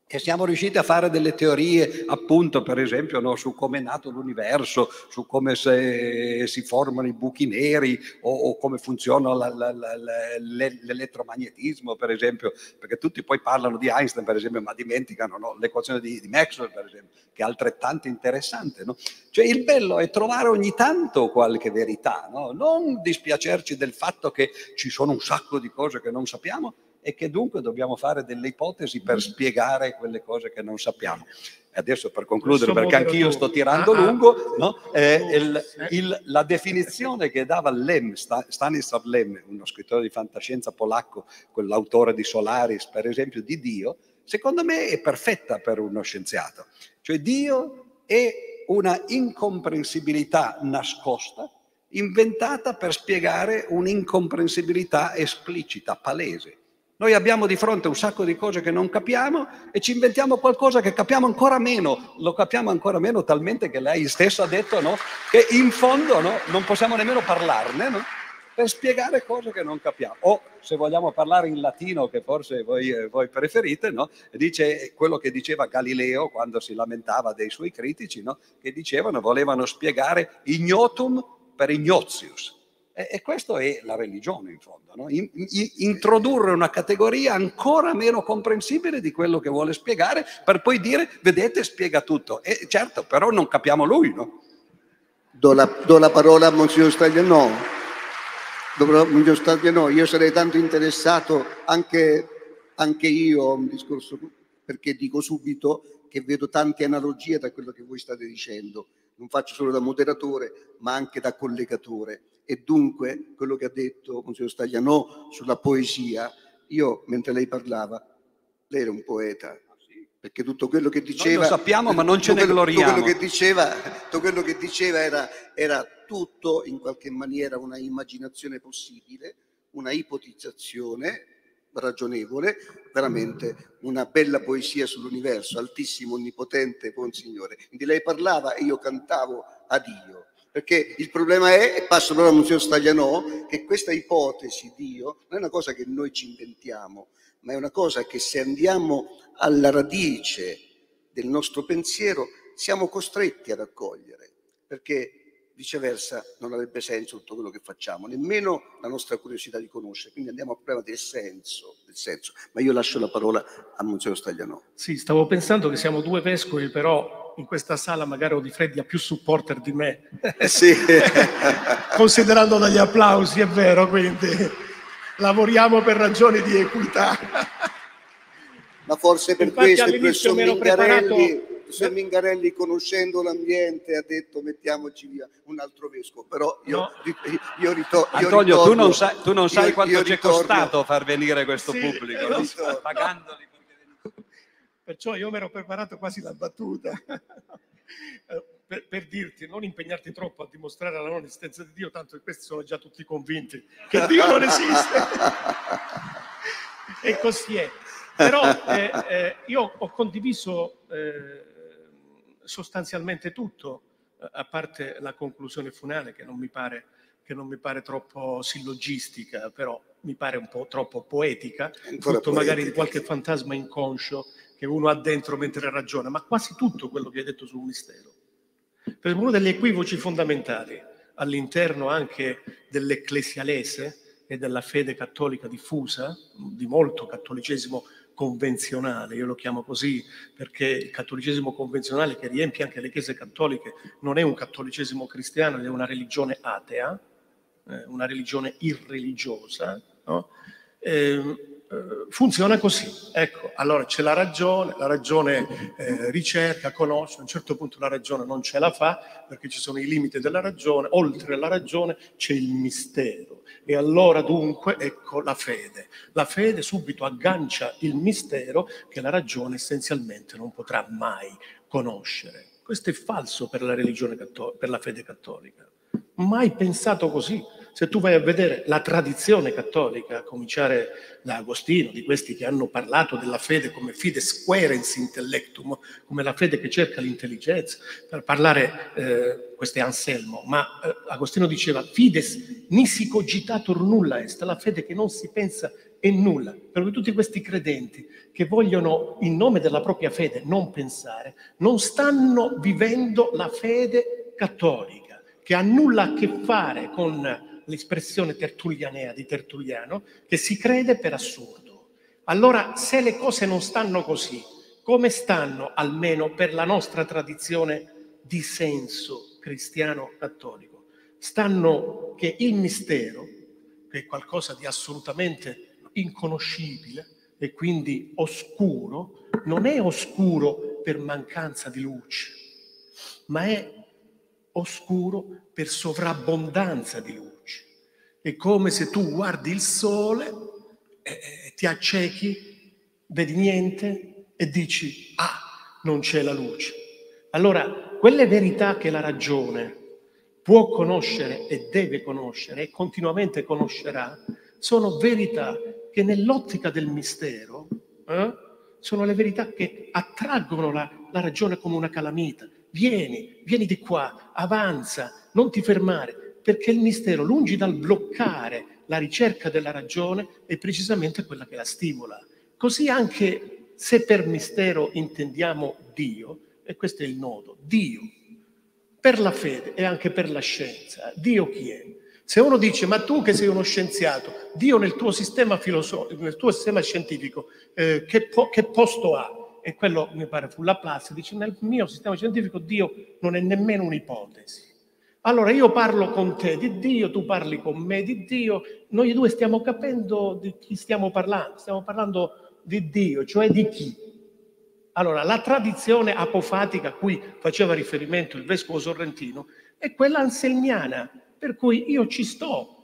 Speaker 3: che siamo riusciti a fare delle teorie, appunto, per esempio, no, su come è nato l'universo, su come si formano i buchi neri o, o come funziona la, la, la, l'elettromagnetismo, per esempio, perché tutti poi parlano di Einstein, per esempio, ma dimenticano no, l'equazione di, di, Maxwell, per esempio, che è altrettanto interessante. No? Cioè il bello è trovare ogni tanto qualche verità, non dispiacerci del fatto che ci sono un sacco di cose che non sappiamo, e che dunque dobbiamo fare delle ipotesi per spiegare quelle cose che non sappiamo. Adesso per concludere, perché anch'io sto tirando ah, ah. lungo, no? eh, il, il, la definizione che dava Lem, Stanislav Lem, uno scrittore di fantascienza polacco, quell'autore di Solaris, per esempio, di Dio, secondo me è perfetta per uno scienziato. Cioè Dio è una incomprensibilità nascosta, inventata per spiegare un'incomprensibilità esplicita, palese. Noi abbiamo di fronte un sacco di cose che non capiamo e ci inventiamo qualcosa che capiamo ancora meno, lo capiamo ancora meno talmente che lei stessa ha detto no? che in fondo no? non possiamo nemmeno parlarne no? per spiegare cose che non capiamo. O se vogliamo parlare in latino, che forse voi, eh, voi preferite, dice quello che diceva Galileo quando si lamentava dei suoi critici, che dicevano, volevano spiegare ignotum per ignotius E, e questo è la religione in fondo, no? in, in, introdurre una categoria ancora meno comprensibile di quello che vuole spiegare per poi dire, vedete, spiega tutto. E certo, però non capiamo lui, no?
Speaker 2: Do la, do la parola a Monsignor Stagliano. Monsignor Stagliano, io sarei tanto interessato anche, anche io a un discorso, perché dico subito che vedo tante analogie da quello che voi state dicendo. Non faccio solo da moderatore, ma anche da collegatore. E dunque, quello che ha detto Monsignor Stagliano sulla poesia, io mentre lei parlava, lei era un poeta, perché tutto quello che diceva...
Speaker 3: Noi lo sappiamo, ma non ce ne gloriamo.
Speaker 2: Tutto quello che diceva, tutto quello che diceva era, era tutto in qualche maniera una immaginazione possibile, una ipotizzazione ragionevole, veramente una bella poesia sull'universo, altissimo, onnipotente, buon Signore. Quindi lei parlava e io cantavo a Dio. Perché il problema è, e passo allora a Monsignor Staglianò, che questa ipotesi Dio non è una cosa che noi ci inventiamo, ma è una cosa che se andiamo alla radice del nostro pensiero siamo costretti ad accogliere, perché viceversa non avrebbe senso tutto quello che facciamo, nemmeno la nostra curiosità di conoscere. Quindi andiamo al problema del senso, del senso. Ma io lascio la parola a Monsignor Stagliano.
Speaker 4: Sì, stavo pensando che siamo due vescovi, però in questa sala magari ho di freddi ha più supporter di me.
Speaker 2: sì.
Speaker 4: Considerando dagli applausi, è vero, quindi lavoriamo per ragioni di equità.
Speaker 2: Ma forse per
Speaker 4: Infatti,
Speaker 2: questo il professor Mingarelli...
Speaker 4: preparato
Speaker 2: Mingarelli conoscendo l'ambiente ha detto mettiamoci via un altro vescovo, però io,
Speaker 4: No.
Speaker 2: io, rito- io
Speaker 3: Antonio,
Speaker 2: ritorno-
Speaker 3: tu non sai, tu non sai
Speaker 2: io-
Speaker 3: quanto ci è costato far venire questo
Speaker 4: Sì,
Speaker 3: pubblico,
Speaker 4: eh,
Speaker 3: no? pagandoli.
Speaker 4: Perciò io mi ero preparato quasi la battuta. Eh, Per, per dirti, non impegnarti troppo a dimostrare la non esistenza di Dio, tanto che questi sono già tutti convinti che Dio non esiste. e così è. Però eh, eh, io ho condiviso eh, sostanzialmente tutto, a parte la conclusione finale che non mi pare, che non mi pare troppo sillogistica, però mi pare un po' troppo poetica, frutto magari di qualche fantasma inconscio che uno ha dentro mentre ragiona, ma quasi tutto quello che hai detto sul mistero. Per uno degli equivoci fondamentali all'interno anche dell'ecclesialese e della fede cattolica diffusa, di molto cattolicesimo convenzionale, io lo chiamo così perché il cattolicesimo convenzionale che riempie anche le chiese cattoliche non è un cattolicesimo cristiano, è una religione atea, eh, una religione irreligiosa, no? Eh, funziona così. Ecco, allora c'è la ragione, la ragione eh, ricerca, conosce, a un certo punto la ragione non ce la fa perché ci sono i limiti della ragione, oltre la ragione c'è il mistero. E allora dunque ecco la fede. La fede subito aggancia il mistero che la ragione essenzialmente non potrà mai conoscere. Questo è falso per la religione cattolica, per la fede cattolica. Mai pensato così. Se tu vai a vedere la tradizione cattolica, a cominciare da Agostino, di questi che hanno parlato della fede come fides querens intellectum, come la fede che cerca l'intelligenza, per parlare, eh, questo è Anselmo, ma eh, Agostino diceva fides nisi cogitator nulla est, la fede che non si pensa è nulla. Per cui tutti questi credenti che vogliono in nome della propria fede non pensare, non stanno vivendo la fede cattolica, che ha nulla a che fare con l'espressione tertullianea di Tertulliano, che si crede per assurdo. Allora, se le cose non stanno così, come stanno almeno per la nostra tradizione di senso cristiano cattolico? Stanno che il mistero, che è qualcosa di assolutamente inconoscibile e quindi oscuro, non è oscuro per mancanza di luce, ma è oscuro per sovrabbondanza di luce. È come se tu guardi il sole, eh, ti accechi, vedi niente e dici, ah, non c'è la luce. Allora, quelle verità che la ragione può conoscere e deve conoscere e continuamente conoscerà, sono verità che nell'ottica del mistero eh, sono le verità che attraggono la, la ragione come una calamita. Vieni, vieni di qua, avanza, non ti fermare, perché il mistero, lungi dal bloccare la ricerca della ragione, è precisamente quella che la stimola. Così anche se per mistero intendiamo Dio, e questo è il nodo, Dio, per la fede e anche per la scienza. Dio chi è? Se uno dice, ma tu che sei uno scienziato, Dio nel tuo sistema filosofico, nel tuo sistema scientifico, eh, che, po- che, posto ha? E quello mi pare fu Laplace, dice, nel mio sistema scientifico Dio non è nemmeno un'ipotesi. Allora io parlo con te di Dio, tu parli con me di Dio, noi due stiamo capendo di chi stiamo parlando, stiamo parlando di Dio, cioè di chi? Allora, la tradizione apofatica a cui faceva riferimento il vescovo sorrentino è quella anselmiana, per cui io ci sto,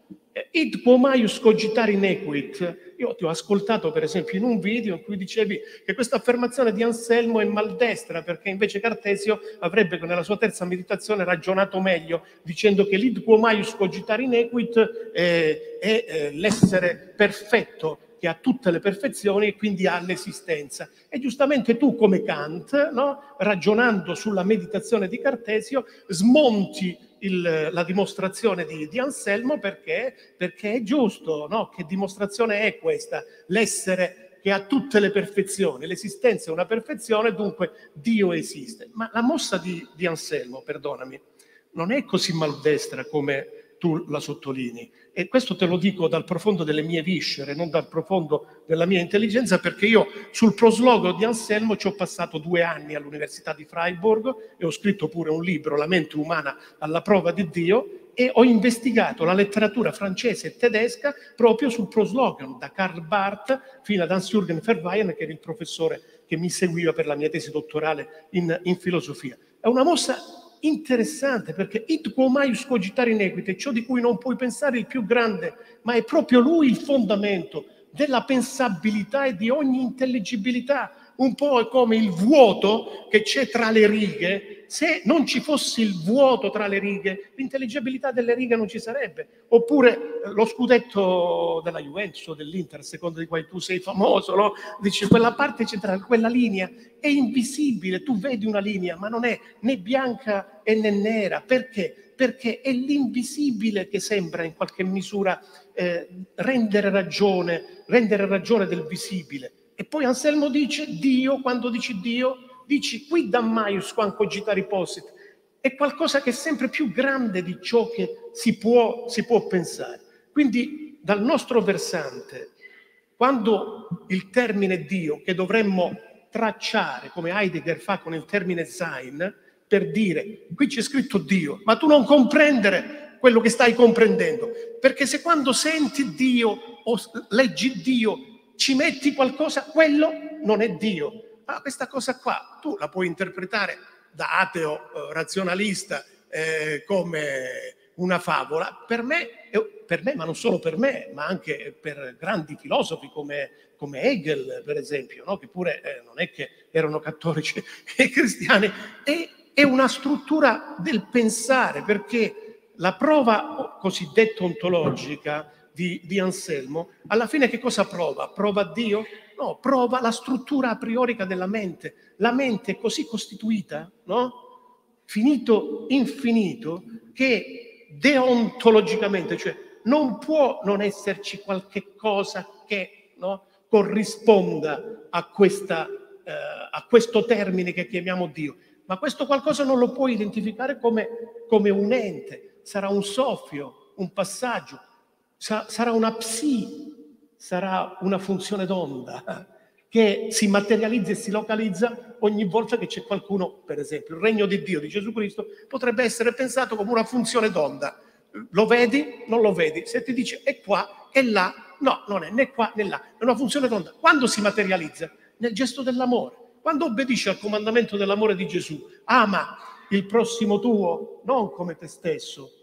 Speaker 4: Id maius cogitare inequit. Io ti ho ascoltato per esempio in un video in cui dicevi che questa affermazione di Anselmo è maldestra perché invece Cartesio avrebbe nella sua terza meditazione ragionato meglio dicendo che l'id quo maius cogitare inequit è, è, è l'essere perfetto che ha tutte le perfezioni e quindi ha l'esistenza. E giustamente tu come Kant, no, ragionando sulla meditazione di Cartesio, smonti il, la dimostrazione di, di Anselmo perché, perché, è giusto, no? Che dimostrazione è questa? L'essere che ha tutte le perfezioni, l'esistenza è una perfezione, dunque Dio esiste. Ma la mossa di, di Anselmo, perdonami, non è così maldestra come tu la sottolinei. E questo te lo dico dal profondo delle mie viscere, non dal profondo della mia intelligenza, perché io sul proslogo di Anselmo ci ho passato due anni all'Università di Freiburg e ho scritto pure un libro, La mente umana alla prova di Dio, e ho investigato la letteratura francese e tedesca proprio sul proslogan, da Karl Barth fino ad Hans-Jürgen Verweyen, che era il professore che mi seguiva per la mia tesi dottorale in, in filosofia. È una mossa interessante perché it quo maius cogitare in equite, ciò di cui non puoi pensare il più grande, ma è proprio lui il fondamento della pensabilità e di ogni intelligibilità un po' come il vuoto che c'è tra le righe. Se non ci fosse il vuoto tra le righe, l'intelligibilità delle righe non ci sarebbe. Oppure eh, lo scudetto della Juventus o dell'Inter, a seconda di quale tu sei famoso, no? dici quella parte centrale, quella linea è invisibile. Tu vedi una linea, ma non è né bianca né nera. Perché? Perché è l'invisibile che sembra in qualche misura eh, rendere ragione, rendere ragione del visibile. E poi Anselmo dice Dio, quando dici Dio, dici qui da maius quan cogitari possit. È qualcosa che è sempre più grande di ciò che si può, si può pensare. Quindi dal nostro versante, quando il termine Dio, che dovremmo tracciare, come Heidegger fa con il termine Sein, per dire, qui c'è scritto Dio, ma tu non comprendere quello che stai comprendendo, perché se quando senti Dio o leggi Dio ci metti qualcosa, quello non è Dio. Ma questa cosa qua tu la puoi interpretare da ateo eh, razionalista eh, come una favola. Per me, per me, ma non solo per me, ma anche per grandi filosofi come, come Hegel, per esempio, no? che pure eh, non è che erano cattolici e cristiani, è, è una struttura del pensare, perché la prova cosiddetta ontologica di, di, Anselmo, alla fine che cosa prova? Prova Dio? No, prova la struttura a priorica della mente. La mente è così costituita, no? Finito infinito, che deontologicamente, cioè non può non esserci qualche cosa che no, corrisponda a, questa, eh, a, questo termine che chiamiamo Dio. Ma questo qualcosa non lo puoi identificare come, come un ente, sarà un soffio, un passaggio, sarà una psi, sarà una funzione d'onda che si materializza e si localizza ogni volta che c'è qualcuno, per esempio, il regno di Dio di Gesù Cristo potrebbe essere pensato come una funzione d'onda. Lo vedi? Non lo vedi. Se ti dice è qua, è là, no, non è né qua né là, è una funzione d'onda. Quando si materializza? Nel gesto dell'amore. Quando obbedisci al comandamento dell'amore di Gesù, ama il prossimo tuo non come te stesso,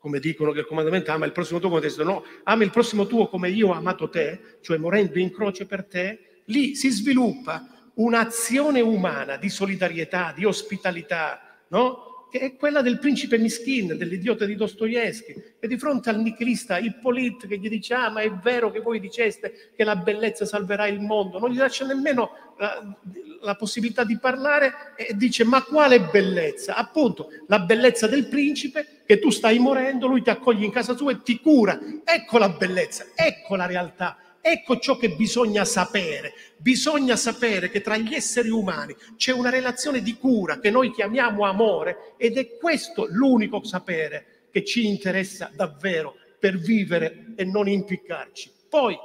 Speaker 4: come dicono che il comandamento ama il prossimo tuo come te no, ama il prossimo tuo come io ho amato te, cioè morendo in croce per te, lì si sviluppa un'azione umana di solidarietà, di ospitalità, no? Che è quella del principe Miskin, dell'idiota di Dostoevsky, e di fronte al nichilista Ippolit che gli dice ah ma è vero che voi diceste che la bellezza salverà il mondo, non gli lascia nemmeno la, la possibilità di parlare e dice ma quale bellezza? Appunto la bellezza del principe che tu stai morendo, lui ti accoglie in casa sua e ti cura, ecco la bellezza, ecco la realtà Ecco ciò che bisogna sapere. Bisogna sapere che tra gli esseri umani c'è una relazione di cura che noi chiamiamo amore ed è questo l'unico sapere che ci interessa davvero per vivere e non impiccarci. Poi,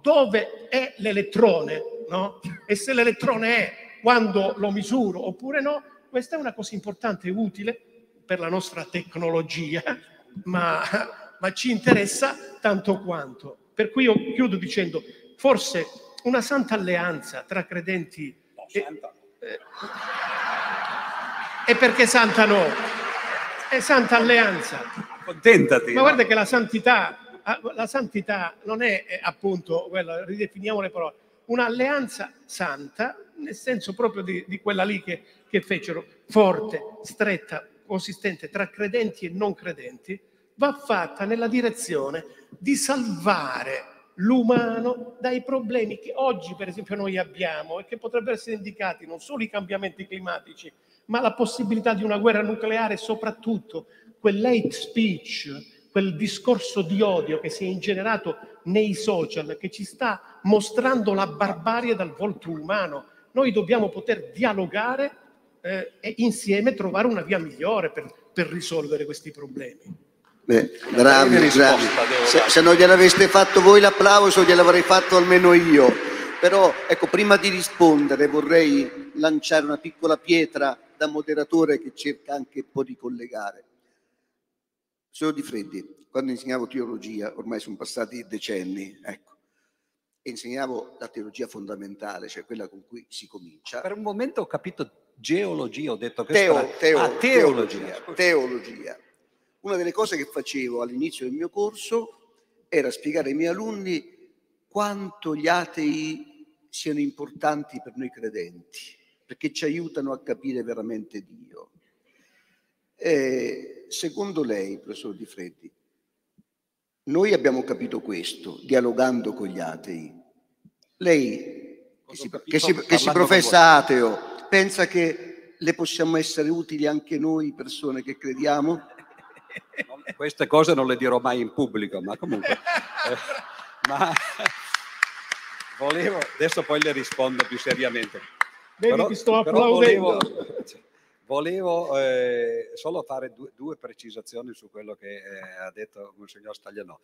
Speaker 4: dove è l'elettrone, no? E se l'elettrone è quando lo misuro oppure no, questa è una cosa importante e utile per la nostra tecnologia, ma, ma ci interessa tanto quanto. Per cui io chiudo dicendo, forse una santa alleanza tra credenti...
Speaker 3: No, santa.
Speaker 4: E, eh, e perché santa no? È santa alleanza.
Speaker 3: Accontentati.
Speaker 4: Ma guarda che la santità, la santità non è appunto quella, ridefiniamo le parole, un'alleanza santa, nel senso proprio di, di quella lì che, che fecero, forte, stretta, consistente tra credenti e non credenti, va fatta nella direzione di salvare l'umano dai problemi che oggi, per esempio, noi abbiamo e che potrebbero essere indicati non solo i cambiamenti climatici, ma la possibilità di una guerra nucleare, soprattutto quell'hate speech, quel discorso di odio che si è ingenerato nei social, che ci sta mostrando la barbarie dal volto umano. Noi dobbiamo poter dialogare eh, e insieme trovare una via migliore per, per risolvere questi problemi.
Speaker 2: Beh, bravi, bravi. Se, se, non gliel'aveste fatto voi l'applauso, gliel'avrei fatto almeno io. Però, ecco, prima di rispondere vorrei lanciare una piccola pietra da moderatore che cerca anche un po' di collegare. Signor Di Freddi, quando insegnavo teologia, ormai sono passati decenni, ecco, e insegnavo la teologia fondamentale, cioè quella con cui si comincia.
Speaker 3: Per un momento ho capito geologia, ho detto che
Speaker 2: teo, teo, ah, teologia. teologia. teologia una delle cose che facevo all'inizio del mio corso era spiegare ai miei alunni quanto gli atei siano importanti per noi credenti, perché ci aiutano a capire veramente Dio. E secondo lei, professor Di Freddi, noi abbiamo capito questo dialogando con gli atei. Lei, che si, che si, che si professa ateo, pensa che le possiamo essere utili anche noi persone che crediamo?
Speaker 3: Queste cose non le dirò mai in pubblico, ma comunque... Eh, ma volevo, adesso poi le rispondo più seriamente.
Speaker 4: Vedi però, che sto applaudendo.
Speaker 3: Volevo, volevo eh, solo fare due, due, precisazioni su quello che eh, ha detto Monsignor Staglianò.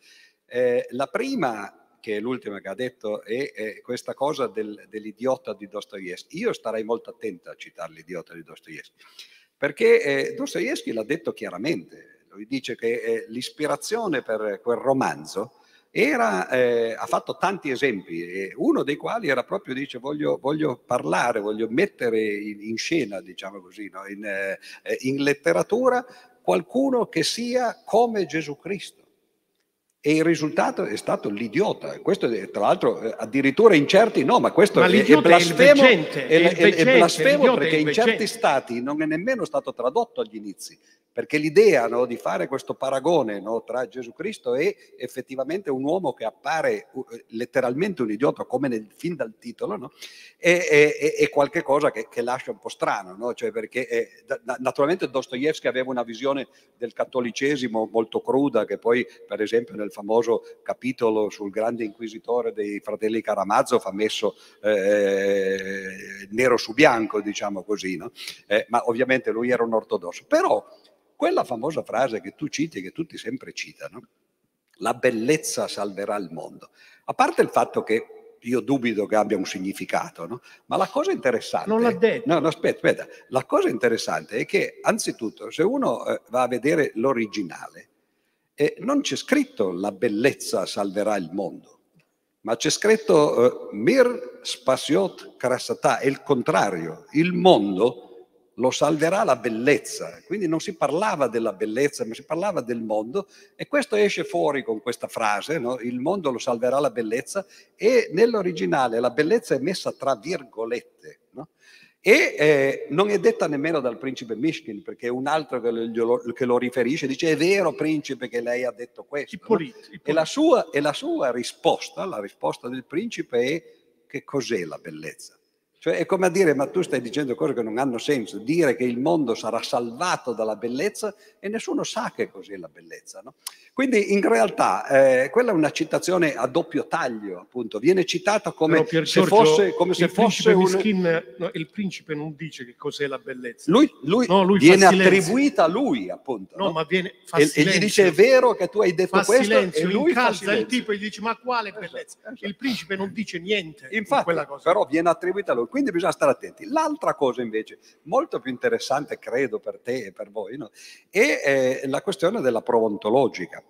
Speaker 3: Eh, la prima, che è l'ultima che ha detto, è, è questa cosa del, dell'idiota di Dostoevsky. Io starei molto attenta a citare l'idiota di Dostoevsky, perché eh, Dostoevsky l'ha detto chiaramente lui dice che eh, l'ispirazione per quel romanzo era, eh, ha fatto tanti esempi, uno dei quali era proprio, dice, voglio, voglio parlare, voglio mettere in, in scena, diciamo così, no? in, eh, in letteratura qualcuno che sia come Gesù Cristo. E il risultato è stato l'idiota. Questo è, tra l'altro eh, addirittura in certi no, ma questo
Speaker 4: ma
Speaker 3: è, è, blasfemo,
Speaker 4: è, veggente, è,
Speaker 3: è, è blasfemo perché in certi stati non è nemmeno stato tradotto agli inizi perché l'idea no, di fare questo paragone no, tra Gesù Cristo e effettivamente un uomo che appare uh, letteralmente un idiota, come nel, fin dal titolo, no, è, è, qualcosa che, che, lascia un po' strano, cioè perché naturalmente Dostoevsky aveva una visione del cattolicesimo molto cruda, che poi per esempio nel famoso capitolo sul grande inquisitore dei fratelli Caramazzo fa messo eh, nero su bianco, diciamo così, eh, ma ovviamente lui era un ortodosso. Però quella famosa frase che tu citi, che tutti sempre citano, la bellezza salverà il mondo. A parte il fatto che io dubito che abbia un significato, no? ma la cosa interessante...
Speaker 4: Non l'ha detto.
Speaker 3: No, no, aspetta, aspetta. La cosa interessante è che, anzitutto, se uno eh, va a vedere l'originale, eh, non c'è scritto la bellezza salverà il mondo, ma c'è scritto eh, mir spasiot krasata, è il contrario, il mondo lo salverà la bellezza. Quindi non si parlava della bellezza, ma si parlava del mondo e questo esce fuori con questa frase, no? il mondo lo salverà la bellezza e nell'originale la bellezza è messa tra virgolette. No? E eh, non è detta nemmeno dal principe Mishkin, perché un altro che lo, che lo, riferisce dice è vero principe che lei ha detto questo.
Speaker 4: Ippolito, no?
Speaker 3: Ippolito. E, la sua, e la sua risposta, la risposta del principe è che cos'è la bellezza? Cioè è come a dire, ma tu stai dicendo cose che non hanno senso, dire che il mondo sarà salvato dalla bellezza e nessuno sa che cos'è la bellezza. No? Quindi in realtà eh, quella è una citazione a doppio taglio, appunto, viene citata come
Speaker 4: Però,
Speaker 3: se
Speaker 4: Giorgio,
Speaker 3: fosse, come se
Speaker 4: il
Speaker 3: fosse un...
Speaker 4: Miskin, no, il principe non dice che cos'è la bellezza.
Speaker 3: Lui, lui
Speaker 4: No, lui
Speaker 3: viene attribuita a lui, appunto.
Speaker 4: no, ma viene,
Speaker 3: E,
Speaker 4: silenzio.
Speaker 3: gli dice è vero che tu hai detto
Speaker 4: fa
Speaker 3: questo
Speaker 4: silenzio,
Speaker 3: e lui fa
Speaker 4: incalza il tipo e gli dice ma quale bellezza?
Speaker 3: Esatto.
Speaker 4: Il principe non dice niente in
Speaker 3: Infatti,
Speaker 4: quella cosa.
Speaker 3: però viene attribuita a lui, quindi bisogna stare attenti. L'altra cosa invece, molto più interessante credo per te e per voi, no? è eh, la questione della prova ontologica,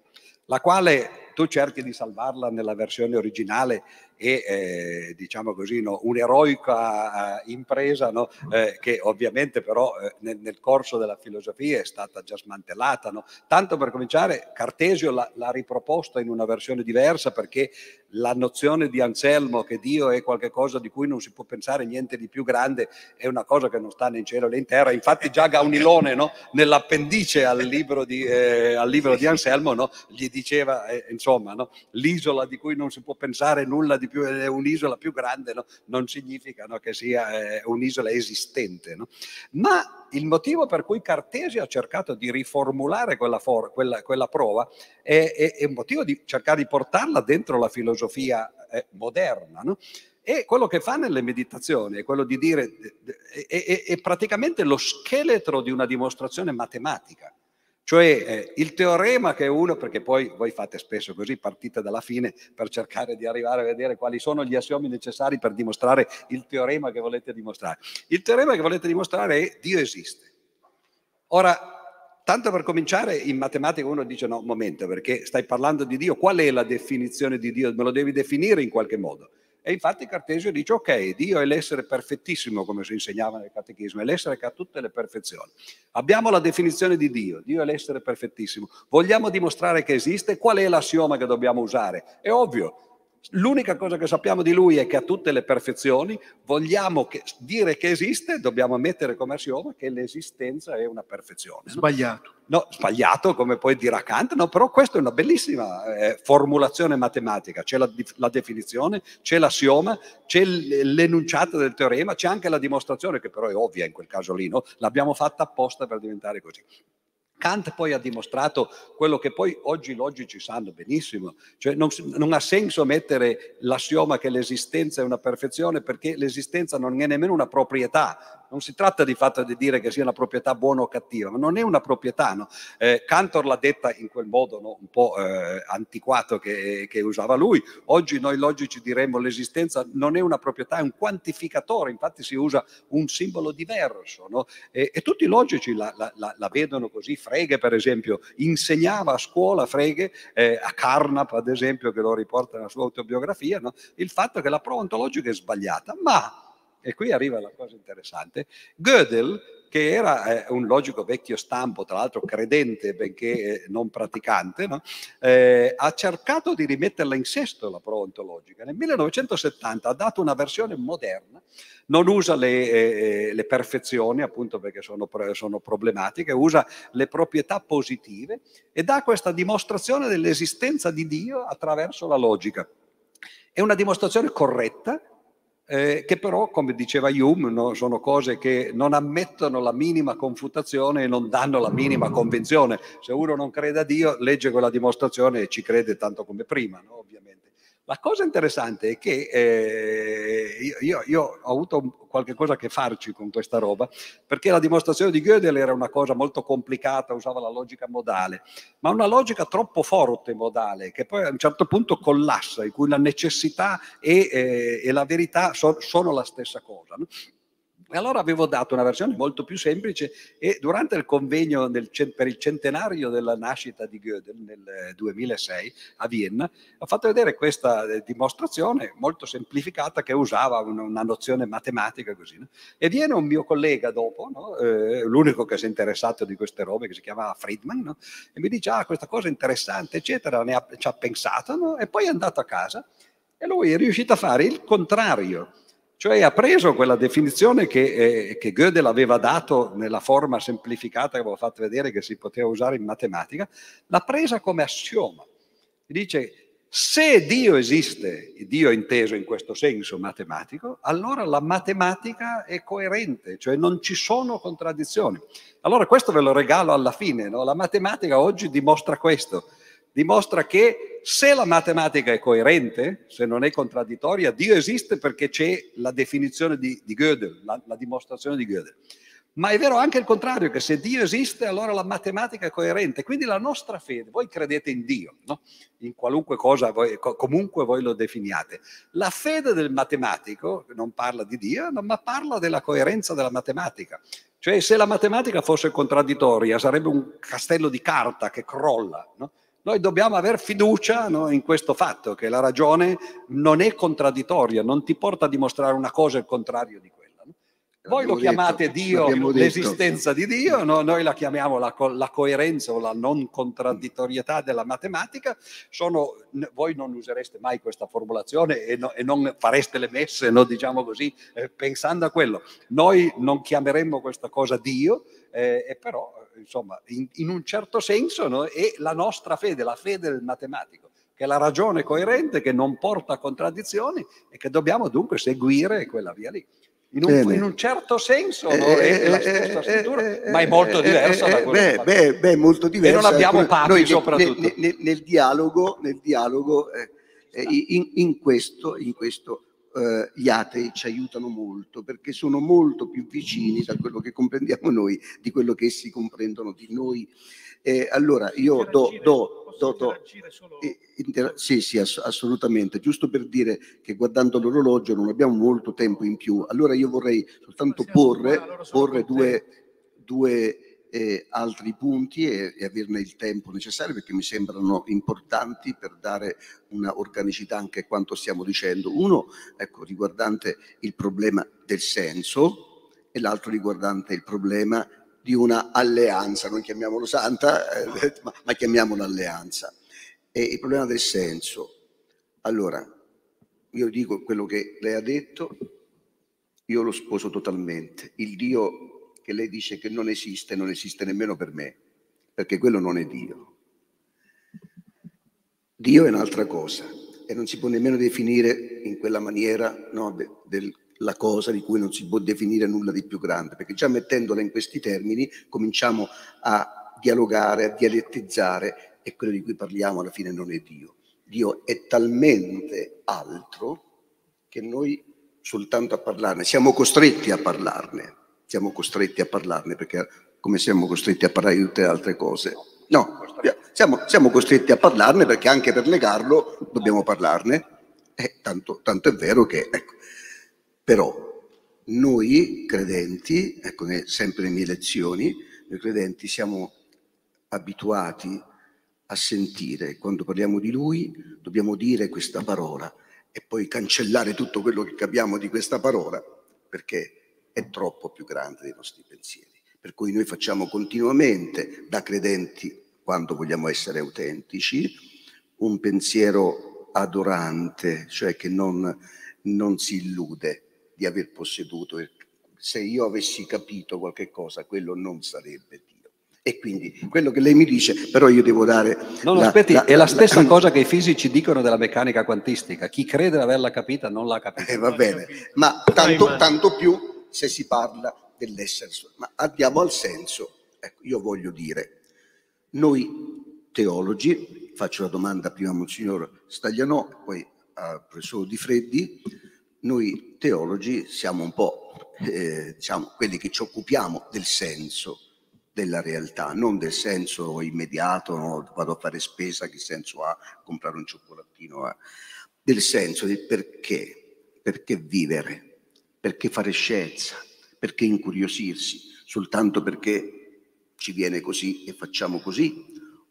Speaker 3: la quale tu cerchi di salvarla nella versione originale e eh, diciamo così no, un'eroica eh, impresa no, eh, che ovviamente però eh, nel, nel corso della filosofia è stata già smantellata. No? Tanto per cominciare, Cartesio l'ha, riproposta in una versione diversa perché la nozione di Anselmo che Dio è qualcosa di cui non si può pensare niente di più grande è una cosa che non sta né in cielo né in terra. Infatti già Gaunilone nell'appendice al libro di, eh, al libro di Anselmo gli diceva eh, insomma l'isola di cui non si può pensare nulla di più, è un'isola più grande, no, non significa no, che sia eh, un'isola esistente. No? Ma il motivo per cui Cartesio ha cercato di riformulare quella, for- quella, quella prova è, è, è un motivo di cercare di portarla dentro la filosofia eh, moderna. E quello che fa nelle meditazioni è quello di dire, è, è praticamente lo scheletro di una dimostrazione matematica. Cioè eh, il teorema che uno, perché poi voi fate spesso così, partite dalla fine per cercare di arrivare a vedere quali sono gli assiomi necessari per dimostrare il teorema che volete dimostrare. Il teorema che volete dimostrare è Dio esiste. Ora, tanto per cominciare, in matematica uno dice no, momento, perché stai parlando di Dio, qual è la definizione di Dio? Me lo devi definire in qualche modo. E infatti Cartesio dice, ok, Dio è l'essere perfettissimo, come si insegnava nel catechismo, è l'essere che ha tutte le perfezioni. Abbiamo la definizione di Dio, Dio è l'essere perfettissimo. Vogliamo dimostrare che esiste? Qual è l'assioma che dobbiamo usare? È ovvio, L'unica cosa che sappiamo di lui è che ha tutte le perfezioni, vogliamo che, dire che esiste, dobbiamo mettere come assioma che l'esistenza è una perfezione.
Speaker 4: Sbagliato.
Speaker 3: No, sbagliato, come poi dirà Kant, no, però questa è una bellissima eh, formulazione matematica, c'è la, la, definizione, c'è l'assioma, c'è l'enunciato del teorema, c'è anche la dimostrazione, che però è ovvia in quel caso lì, no? l'abbiamo fatta apposta per diventare così. Kant poi ha dimostrato quello che poi oggi i logici sanno benissimo, cioè non, non, ha senso mettere l'assioma che l'esistenza è una perfezione perché l'esistenza non è nemmeno una proprietà, non si tratta di fatto di dire che sia una proprietà buona o cattiva, ma non è una proprietà. No? Eh, Cantor l'ha detta in quel modo no? un po' eh, antiquato che, che, usava lui. Oggi noi logici diremmo l'esistenza non è una proprietà, è un quantificatore, infatti si usa un simbolo diverso. No? E, e, tutti i logici la, la, la, la, vedono così. Frege, per esempio, insegnava a scuola, Frege, eh, a Carnap, ad esempio, che lo riporta nella sua autobiografia, il fatto che la prova ontologica è sbagliata, ma e qui arriva la cosa interessante, Gödel, che era eh, un logico vecchio stampo, tra l'altro credente benché eh, non praticante, no? eh, ha cercato di rimetterla in sesto la prova ontologica. Nel 1970 ha dato una versione moderna, non usa le, eh, le perfezioni, appunto perché sono, sono problematiche, usa le proprietà positive e dà questa dimostrazione dell'esistenza di Dio attraverso la logica. È una dimostrazione corretta, eh, che però, come diceva Hume, no, sono cose che non ammettono la minima confutazione e non danno la minima convinzione. Se uno non crede a Dio, legge quella dimostrazione e ci crede tanto come prima, no? ovviamente. La cosa interessante è che eh, io, io, ho avuto qualche cosa a che farci con questa roba, perché la dimostrazione di Gödel era una cosa molto complicata, usava la logica modale, ma una logica troppo forte modale, che poi a un certo punto collassa, in cui la necessità e, eh, e la verità so, sono la stessa cosa. No? E allora avevo dato una versione molto più semplice e durante il convegno del, per il centenario della nascita di Gödel nel 2006 a Vienna ho fatto vedere questa eh, dimostrazione molto semplificata che usava una, nozione matematica così. No? E viene un mio collega dopo, no? eh, l'unico che si è interessato di queste robe, che si chiamava Friedman, no? e mi dice ah questa cosa è interessante eccetera, ne ha, ci ha pensato e poi è andato a casa e lui è riuscito a fare il contrario cioè ha preso quella definizione che, eh, che Gödel aveva dato nella forma semplificata che avevo fatto vedere che si poteva usare in matematica, l'ha presa come assioma. Dice Se Dio esiste, Dio inteso in questo senso matematico, allora la matematica è coerente, cioè non ci sono contraddizioni. Allora questo ve lo regalo alla fine, no? la matematica oggi dimostra questo, dimostra che se la matematica è coerente, se non è contraddittoria, Dio esiste perché c'è la definizione di, di Gödel, la, la dimostrazione di Gödel. Ma è vero anche il contrario, che se Dio esiste, allora la matematica è coerente. Quindi la nostra fede, voi credete in Dio, no? in qualunque cosa, voi, comunque voi lo definiate. La fede del matematico non parla di Dio, ma parla della coerenza della matematica. Cioè se la matematica fosse contraddittoria, sarebbe un castello di carta che crolla. No? Noi dobbiamo avere fiducia no, in questo fatto, che la ragione non è contraddittoria, non ti porta a dimostrare una cosa e il contrario di quella. Voi lo chiamate detto, Dio, l'esistenza di Dio, no? noi la chiamiamo la, la, coerenza o la non contraddittorietà della matematica. Sono, voi non usereste mai questa formulazione e, no, e non fareste le messe, no, diciamo così, eh, pensando a quello. Noi non chiameremmo questa cosa Dio, eh, e però, insomma, in, in un certo senso è la nostra fede, la fede del matematico che è la ragione coerente che non porta a contraddizioni e che dobbiamo dunque seguire quella via lì. In un, in un, certo senso no? è la stessa struttura, ma è molto diversa da quello
Speaker 2: beh, beh, beh, molto diversa.
Speaker 3: E non abbiamo papi soprattutto.
Speaker 2: Nel, nel, nel, dialogo, nel dialogo eh, in, in, questo, in questo eh, gli atei ci aiutano molto perché sono molto più vicini da quello che comprendiamo noi di quello che essi comprendono di noi. Eh, allora io do, do, do, do inter- sì, sì, ass- assolutamente, giusto per dire che guardando l'orologio non abbiamo molto tempo in più, allora io vorrei soltanto porre, porre due, due eh, altri punti e, e, averne il tempo necessario perché mi sembrano importanti per dare una organicità anche a quanto stiamo dicendo. Uno, ecco, riguardante il problema del senso e l'altro riguardante il problema di una alleanza, non chiamiamolo santa, eh, ma, ma chiamiamola alleanza. E il problema del senso. Allora, io dico quello che lei ha detto, io lo sposo totalmente. Il Dio che lei dice che non esiste, non esiste nemmeno per me, perché quello non è Dio. Dio è un'altra cosa e non si può nemmeno definire in quella maniera no, de, del la cosa di cui non si può definire nulla di più grande, perché già mettendola in questi termini cominciamo a dialogare, a dialettizzare e quello di cui parliamo alla fine non è Dio. Dio è talmente altro che noi soltanto a parlarne, siamo costretti a parlarne, siamo costretti a parlarne perché come siamo costretti a parlare di tutte le altre cose? No, siamo, siamo costretti a parlarne perché anche per legarlo dobbiamo parlarne. Eh, tanto, tanto è vero che ecco, però noi credenti, ecco sempre le mie lezioni, noi credenti siamo abituati a sentire, quando parliamo di Lui dobbiamo dire questa parola e poi cancellare tutto quello che capiamo di questa parola, perché è troppo più grande dei nostri pensieri. Per cui noi facciamo continuamente, da credenti, quando vogliamo essere autentici, un pensiero adorante, cioè che non, non si illude, di aver posseduto. Se io avessi capito qualche cosa, quello non sarebbe Dio. E quindi quello che lei mi dice, però io devo dare...
Speaker 3: No, no, la, aspetti, la, è la stessa la, cosa che i fisici dicono della meccanica quantistica. Chi crede di averla capita non l'ha capita.
Speaker 2: Eh, va bene, ma tanto, tanto più se si parla dell'essere. Ma andiamo al senso. Ecco, io voglio dire, noi teologi, faccio la domanda prima a Monsignor Staglianò, poi al professor Di Freddi, noi teologi siamo un po' eh, diciamo, quelli che ci occupiamo del senso della realtà, non del senso immediato, no? vado a fare spesa, che senso ha comprare un cioccolatino, eh? del senso del perché, perché vivere, perché fare scienza, perché incuriosirsi, soltanto perché ci viene così e facciamo così,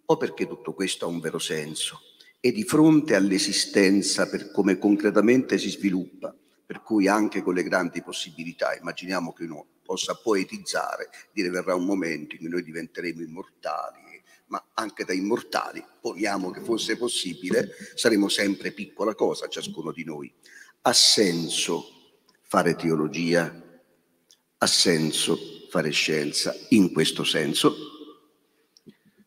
Speaker 2: o perché tutto questo ha un vero senso? E di fronte all'esistenza per come concretamente si sviluppa, per cui anche con le grandi possibilità, immaginiamo che uno possa poetizzare, dire verrà un momento in cui noi diventeremo immortali, ma anche da immortali, poniamo che fosse possibile, saremo sempre piccola cosa, ciascuno di noi. Ha senso fare teologia? Ha senso fare scienza in questo senso?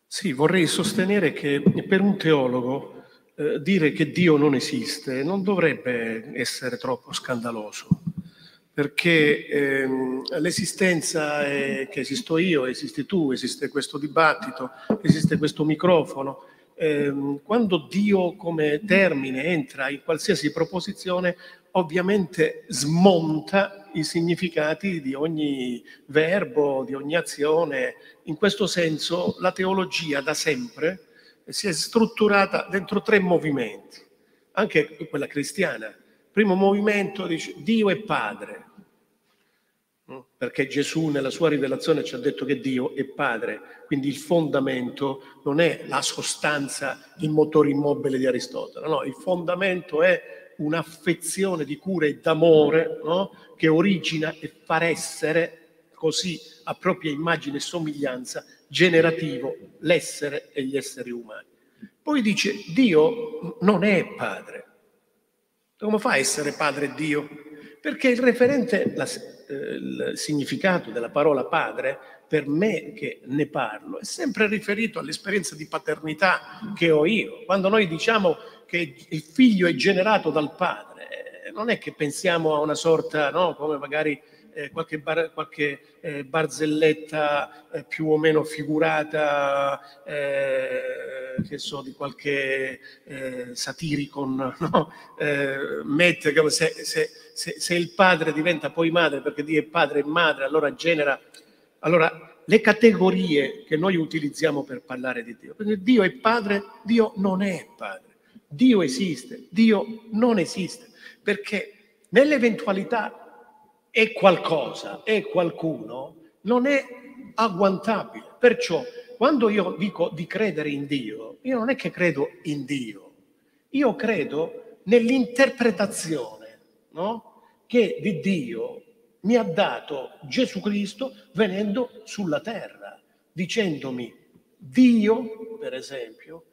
Speaker 4: Sì, vorrei sostenere che per un teologo eh, dire che Dio non esiste non dovrebbe essere troppo scandaloso, perché ehm, l'esistenza è che esisto io, esisti tu, esiste questo dibattito, esiste questo microfono. Ehm, quando Dio come termine entra in qualsiasi proposizione, ovviamente smonta i significati di ogni verbo, di ogni azione. In questo senso la teologia da sempre si è strutturata dentro tre movimenti, anche quella cristiana. Primo movimento dice Dio è Padre, perché Gesù nella sua rivelazione ci ha detto che Dio è Padre, quindi il fondamento non è la sostanza, il motore immobile di Aristotele, no, il fondamento è un'affezione di cura e d'amore no? che origina e fa essere così a propria immagine e somiglianza generativo l'essere e gli esseri umani. Poi dice Dio non è padre. Come fa a essere padre Dio? Perché il referente, la, eh, il significato della parola padre, per me che ne parlo, è sempre riferito all'esperienza di paternità che ho io. Quando noi diciamo che il figlio è generato dal padre, non è che pensiamo a una sorta, no, come magari eh, qualche, bar, qualche eh, barzelletta eh, più o meno figurata, eh, che so, di qualche eh, satiricon, no? Eh, mette come se, se, se, se, il padre diventa poi madre, perché Dio è padre e madre, allora genera... Allora, le categorie che noi utilizziamo per parlare di Dio. Perché Dio è padre, Dio non è padre. Dio esiste, Dio non esiste, perché nell'eventualità è qualcosa, è qualcuno, non è agguantabile. Perciò, quando io dico di credere in Dio, io non è che credo in Dio, io credo nell'interpretazione no? che di Dio mi ha dato Gesù Cristo venendo sulla terra, dicendomi Dio, per esempio,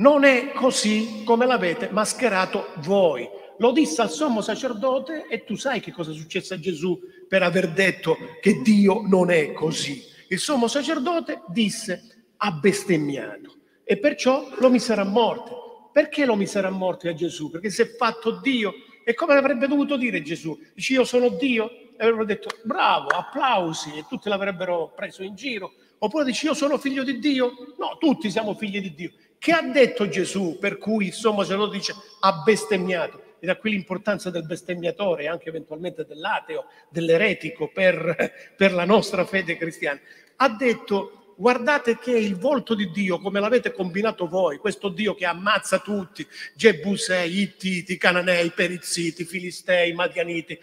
Speaker 4: non è così come l'avete mascherato voi. Lo disse al sommo sacerdote e tu sai che cosa è successo a Gesù per aver detto che Dio non è così. Il sommo sacerdote disse ha bestemmiato e perciò lo misero a morte. Perché lo misero a morte a Gesù? Perché si è fatto Dio. E come avrebbe dovuto dire Gesù? Dice io sono Dio? E avrebbero detto bravo, applausi e tutti l'avrebbero preso in giro. Oppure dice io sono figlio di Dio? No, tutti siamo figli di Dio. Che ha detto Gesù per cui il sommo sacerdote dice ha bestemmiato? e da qui l'importanza del bestemmiatore anche eventualmente dell'ateo, dell'eretico per, per la nostra fede cristiana. Ha detto guardate che il volto di Dio, come l'avete combinato voi, questo Dio che ammazza tutti, Gebusei, Ittiti, Cananei, Perizziti, Filistei, Madianiti,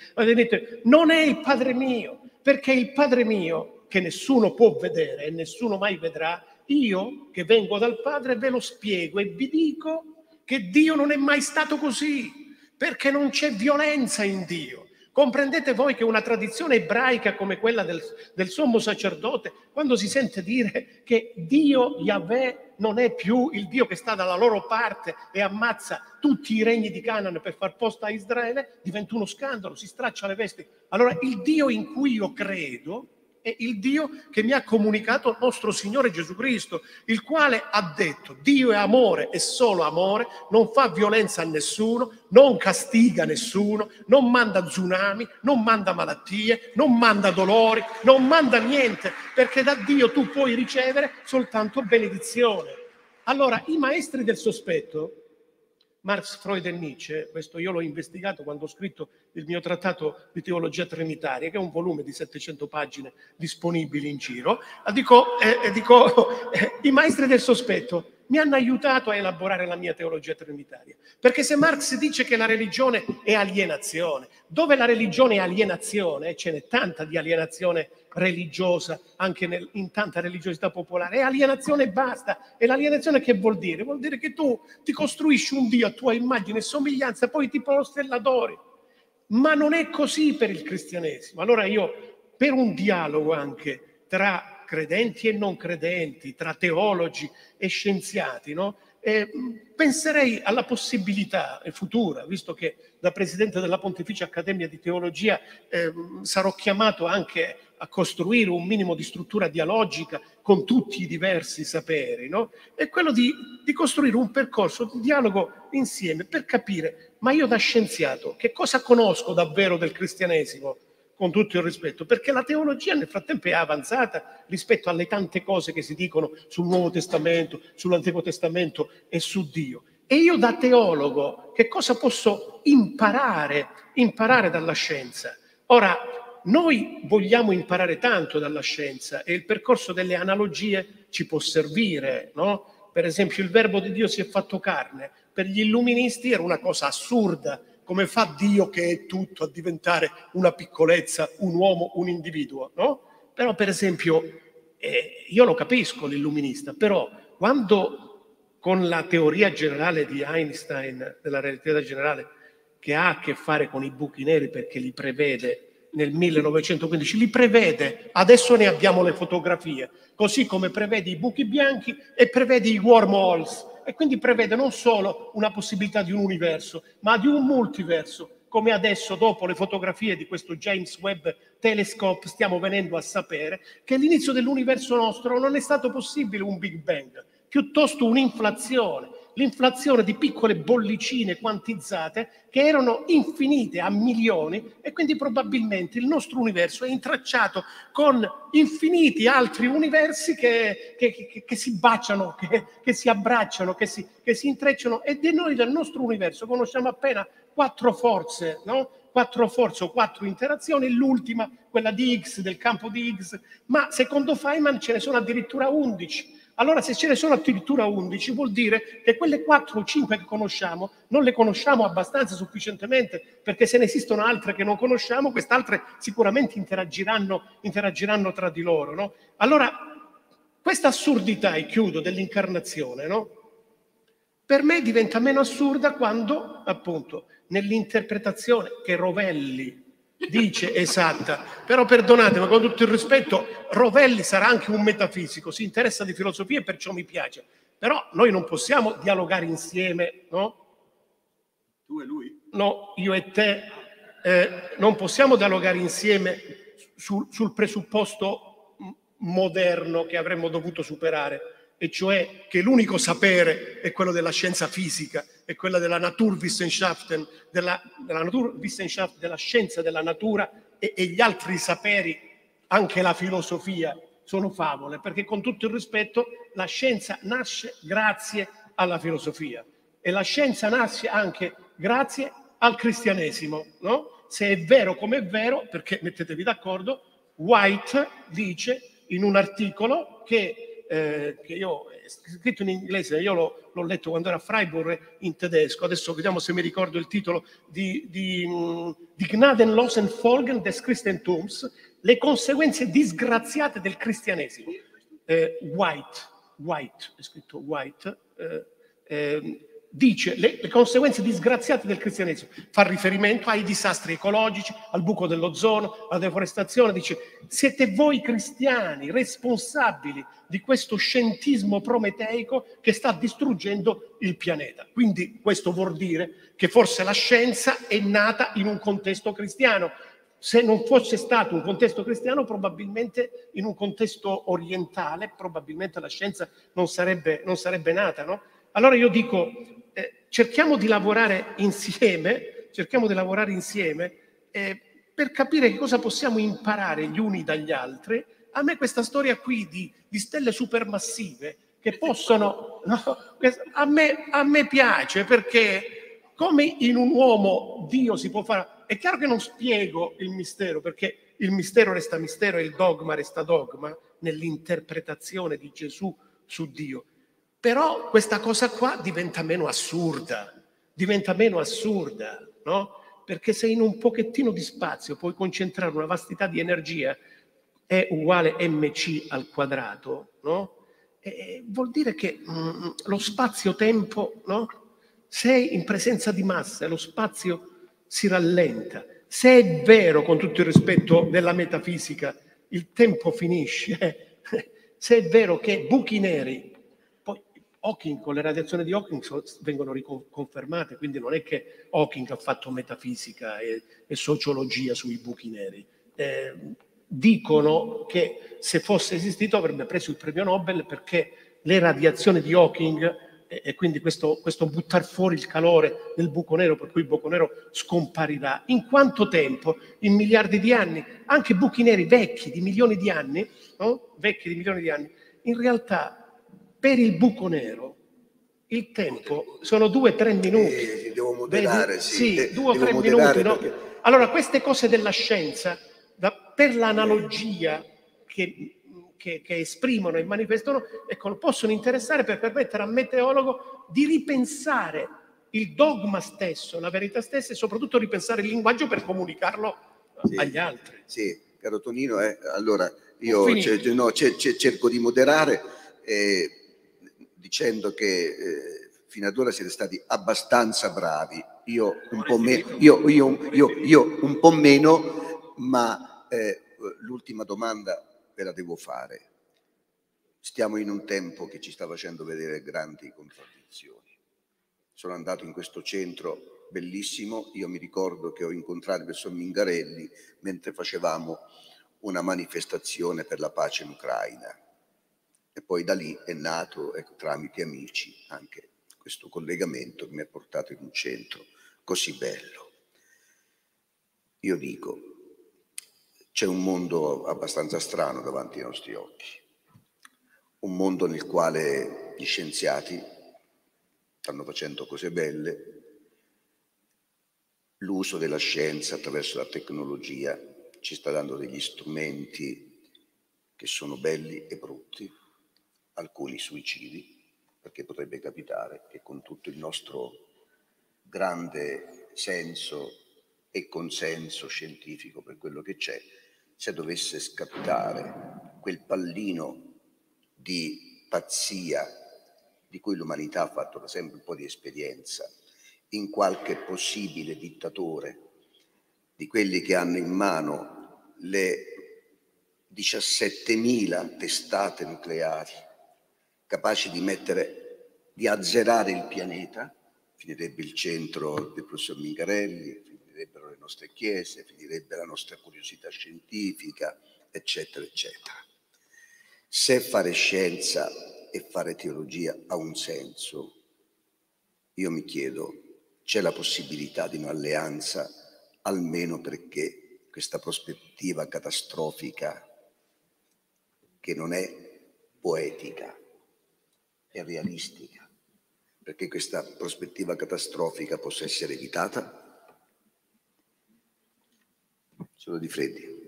Speaker 4: non è il Padre mio, perché il Padre mio, che nessuno può vedere e nessuno mai vedrà, io che vengo dal Padre ve lo spiego e vi dico che Dio non è mai stato così perché non c'è violenza in Dio. Comprendete voi che una tradizione ebraica come quella del, del sommo sacerdote, quando si sente dire che Dio Yahweh non è più il Dio che sta dalla loro parte e ammazza tutti i regni di Canaan per far posto a Israele, diventa uno scandalo, si straccia le vesti. Allora il Dio in cui io credo è il Dio che mi ha comunicato il nostro Signore Gesù Cristo, il quale ha detto Dio è amore e solo amore, non fa violenza a nessuno, non castiga nessuno, non manda tsunami, non manda malattie, non manda dolori, non manda niente, perché da Dio tu puoi ricevere soltanto benedizione. Allora i maestri del sospetto Marx, Freud e Nietzsche, questo io l'ho investigato quando ho scritto il mio trattato di teologia trinitaria, che è un volume di 700 pagine disponibili in giro, dico, eh, dico i maestri del sospetto mi hanno aiutato a elaborare la mia teologia trinitaria. Perché se Marx dice che la religione è alienazione, dove la religione è alienazione, e ce n'è tanta di alienazione religiosa anche nel, in tanta religiosità popolare, è alienazione e basta. E l'alienazione che vuol dire? Vuol dire che tu ti costruisci un Dio a tua immagine e somiglianza, poi ti prostri e. Ma non è così per il cristianesimo. Allora io, per un dialogo anche tra credenti e non credenti, tra teologi e scienziati, no? Eh, penserei alla possibilità futura, visto che da Presidente della Pontificia Accademia di Teologia eh, sarò chiamato anche a costruire un minimo di struttura dialogica con tutti i diversi saperi, no? è quello di, di costruire un percorso di dialogo insieme per capire, ma io da scienziato, che cosa conosco davvero del cristianesimo? Con tutto il rispetto, perché la teologia nel frattempo è avanzata rispetto alle tante cose che si dicono sul Nuovo Testamento, sull'Antico Testamento e su Dio. E io da teologo che cosa posso imparare, imparare dalla scienza? Ora, noi vogliamo imparare tanto dalla scienza e il percorso delle analogie ci può servire, no? Per esempio il verbo di Dio si è fatto carne, per gli illuministi era una cosa assurda, come fa Dio che è tutto a diventare una piccolezza, un uomo, un individuo, no? Però per esempio, eh, io lo capisco l'illuminista, però quando con la teoria generale di Einstein della relatività generale che ha a che fare con i buchi neri perché li prevede nel 1915, li prevede, adesso ne abbiamo le fotografie, così come prevede i buchi bianchi e prevede i wormholes e quindi prevede non solo una possibilità di un universo, ma di un multiverso, come adesso dopo le fotografie di questo James Webb Telescope stiamo venendo a sapere che l'inizio dell'universo nostro non è stato possibile un Big Bang, piuttosto un'inflazione l'inflazione di piccole bollicine quantizzate che erano infinite a milioni e quindi probabilmente il nostro universo è intracciato con infiniti altri universi che, che, che, che si baciano, che, si abbracciano, che si, si intrecciano e di noi del nostro universo conosciamo appena quattro forze, no? quattro forze o quattro interazioni, l'ultima, quella di Higgs, del campo di Higgs, ma secondo Feynman ce ne sono addirittura undici. Allora se ce ne sono addirittura 11 vuol dire che quelle 4 o 5 che conosciamo non le conosciamo abbastanza sufficientemente perché se ne esistono altre che non conosciamo, queste altre sicuramente interagiranno, interagiranno tra di loro. No? Allora questa assurdità, e chiudo, dell'incarnazione, no? per me diventa meno assurda quando appunto nell'interpretazione che Rovelli dice esatta. Però perdonatemi, con tutto il rispetto, Rovelli sarà anche un metafisico, si interessa di filosofia e perciò mi piace. Però noi non possiamo dialogare insieme, no?
Speaker 2: Tu e lui?
Speaker 4: No, io e te eh, non possiamo dialogare insieme sul, sul presupposto moderno che avremmo dovuto superare e cioè che l'unico sapere è quello della scienza fisica, è quella della Naturwissenschaften, della, della, Naturwissenschaft, della scienza della natura e, e gli altri saperi, anche la filosofia, sono favole, perché con tutto il rispetto la scienza nasce grazie alla filosofia e la scienza nasce anche grazie al cristianesimo, no? Se è vero come è vero, perché mettetevi d'accordo, White dice in un articolo che eh, che io è scritto in inglese, io l'ho, l'ho, letto quando era Freiburg in tedesco, adesso vediamo se mi ricordo il titolo di, di, mm, di Gnadenlosen Folgen des Christentums, le conseguenze disgraziate del cristianesimo. Eh, White, White, è scritto White, eh, eh dice le, le, conseguenze disgraziate del cristianesimo, fa riferimento ai disastri ecologici, al buco dell'ozono, alla deforestazione, dice siete voi cristiani responsabili di questo scientismo prometeico che sta distruggendo il pianeta. Quindi questo vuol dire che forse la scienza è nata in un contesto cristiano. Se non fosse stato un contesto cristiano, probabilmente in un contesto orientale, probabilmente la scienza non sarebbe, non sarebbe nata, no? Allora io dico, eh, cerchiamo di lavorare insieme, cerchiamo di lavorare insieme eh, per capire che cosa possiamo imparare gli uni dagli altri. A me questa storia qui di, di stelle supermassive che possono... No, a, me, a me piace perché come in un uomo Dio si può fare... È chiaro che non spiego il mistero perché il mistero resta mistero e il dogma resta dogma nell'interpretazione di Gesù su Dio. Però questa cosa qua diventa meno assurda, diventa meno assurda, no? Perché se in un pochettino di spazio puoi concentrare una vastità di energia, è uguale mc al quadrato, no? E vuol dire che mm, lo spazio-tempo, no? Sei in presenza di massa, lo spazio si rallenta. Se è vero, con tutto il rispetto della metafisica, il tempo finisce, se è vero che buchi neri Hawking, con le radiazioni di Hawking vengono riconfermate, quindi non è che Hawking ha fatto metafisica e, e sociologia sui buchi neri. Eh, dicono che se fosse esistito avrebbe preso il premio Nobel perché le radiazioni di Hawking e, e quindi questo, questo buttare fuori il calore del buco nero per cui il buco nero scomparirà. In quanto tempo? In miliardi di anni. Anche buchi neri vecchi di milioni di anni, no? vecchi di milioni di anni, in realtà per il buco nero il tempo sono due o tre minuti.
Speaker 2: Eh, devo moderare, Vedi?
Speaker 4: sì.
Speaker 2: sì
Speaker 4: due o tre minuti. No?
Speaker 2: Perché...
Speaker 4: Allora, queste cose della scienza, da, per l'analogia che, che, che, esprimono e manifestano, ecco, possono interessare per permettere a me teologo di ripensare il dogma stesso, la verità stessa e soprattutto ripensare il linguaggio per comunicarlo sì, agli altri.
Speaker 2: Sì, caro Tonino, eh, allora io no, cerco di moderare. Eh, dicendo che eh, fino ad ora siete stati abbastanza bravi, io un po' meno, io, io, io, io un po' meno ma eh, l'ultima domanda ve la devo fare. Stiamo in un tempo che ci sta facendo vedere grandi contraddizioni. Sono andato in questo centro bellissimo, io mi ricordo che ho incontrato il professor Mingarelli mentre facevamo una manifestazione per la pace in Ucraina e poi da lì è nato, ecco, tramite amici, anche questo collegamento che mi ha portato in un centro così bello. Io dico, c'è un mondo abbastanza strano davanti ai nostri occhi, un mondo nel quale gli scienziati stanno facendo cose belle, l'uso della scienza attraverso la tecnologia ci sta dando degli strumenti che sono belli e brutti, alcuni suicidi, perché potrebbe capitare che con tutto il nostro grande senso e consenso scientifico per quello che c'è, se dovesse scattare quel pallino di pazzia di cui l'umanità ha fatto da sempre un po' di esperienza, in qualche possibile dittatore di quelli che hanno in mano le 17.000 testate nucleari capaci di mettere, di azzerare il pianeta, finirebbe il centro del professor Mingarelli, finirebbero le nostre chiese, finirebbe la nostra curiosità scientifica, eccetera, eccetera. Se fare scienza e fare teologia ha un senso, io mi chiedo, c'è la possibilità di un'alleanza almeno perché questa prospettiva catastrofica, che non è poetica, e realistica, perché questa prospettiva catastrofica possa essere evitata? Solo di freddi.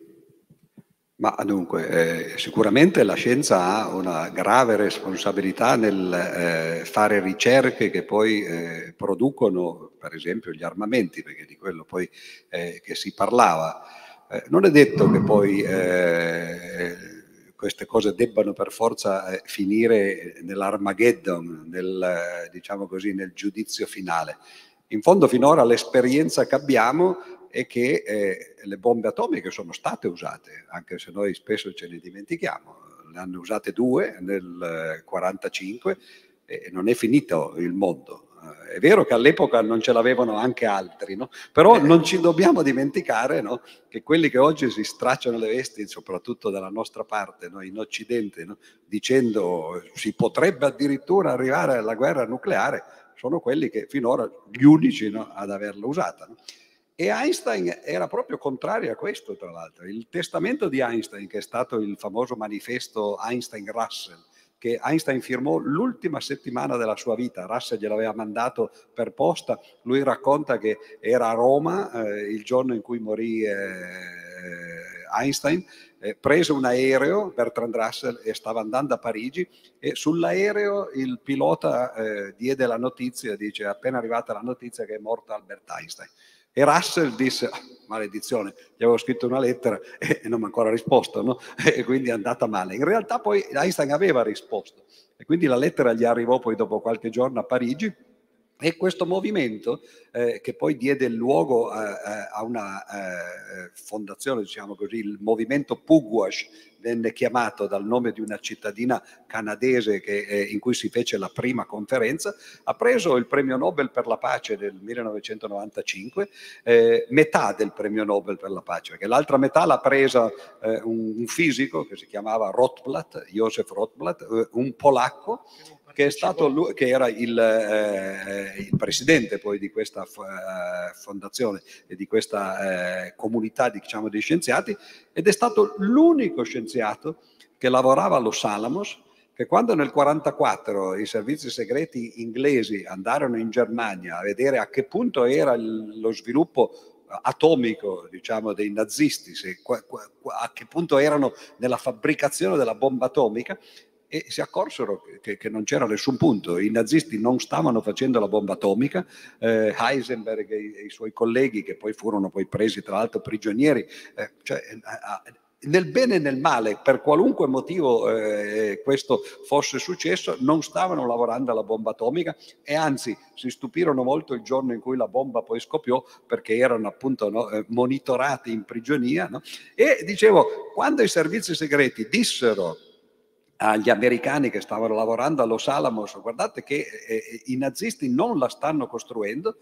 Speaker 3: Ma dunque, eh, sicuramente la scienza ha una grave responsabilità nel eh, fare ricerche che poi eh, producono, per esempio, gli armamenti, perché di quello poi eh, che si parlava. Eh, non è detto che poi eh, queste cose debbano per forza eh, finire nell'Armageddon, nel, eh, diciamo così, nel giudizio finale. In fondo finora l'esperienza che abbiamo è che eh, le bombe atomiche sono state usate, anche se noi spesso ce ne dimentichiamo. Ne hanno usate due nel 1945 eh, e non è finito il mondo. Eh, è vero che all'epoca non ce l'avevano anche altri, no? però eh. non ci dobbiamo dimenticare no? che quelli che oggi si stracciano le vesti, soprattutto dalla nostra parte, no? in Occidente, dicendo si potrebbe addirittura arrivare alla guerra nucleare, sono quelli che finora gli unici ad averla usata. E Einstein era proprio contrario a questo, tra l'altro. Il testamento di Einstein, che è stato il famoso manifesto Einstein-Russell, che Einstein firmò l'ultima settimana della sua vita. Russell gliel'aveva mandato per posta. Lui racconta che era a Roma eh, il giorno in cui morì eh, Einstein, eh, prese un aereo, Bertrand Russell, e stava andando a Parigi e sull'aereo il pilota eh, diede la notizia, dice appena arrivata la notizia che è morto Albert Einstein. E Russell disse, ah, maledizione, gli avevo scritto una lettera e non mi ha ancora risposto, no? e quindi è andata male. In realtà poi Einstein aveva risposto e quindi la lettera gli arrivò poi dopo qualche giorno a Parigi E questo movimento, eh, che poi diede luogo a, a una eh, fondazione, diciamo così, il movimento Pugwash, venne chiamato dal nome di una cittadina canadese che, eh, in cui si fece la prima conferenza, ha preso il premio Nobel per la pace del 1995, eh, metà del premio Nobel per la pace, perché l'altra metà l'ha presa eh, un, un, fisico che si chiamava Rotblat, Josef Rotblat, eh, un polacco che, è stato lui, che era il, eh, il, presidente poi di questa eh, fondazione e di questa eh, comunità diciamo, di scienziati ed è stato l'unico scienziato che lavorava allo Salamos che quando nel 1944 i servizi segreti inglesi andarono in Germania a vedere a che punto era il, lo sviluppo atomico diciamo, dei nazisti, se, a che punto erano nella fabbricazione della bomba atomica, e si accorsero che, che, non c'era nessun punto. I nazisti non stavano facendo la bomba atomica, eh, Heisenberg e i, e i, suoi colleghi, che poi furono poi presi tra l'altro prigionieri, eh, cioè, eh, nel bene e nel male, per qualunque motivo eh, questo fosse successo, non stavano lavorando alla bomba atomica e anzi si stupirono molto il giorno in cui la bomba poi scoppiò perché erano appunto no, eh, monitorati in prigionia. No? E dicevo, quando i servizi segreti dissero agli americani che stavano lavorando allo Salamos, guardate che eh, eh, i nazisti non la stanno costruendo,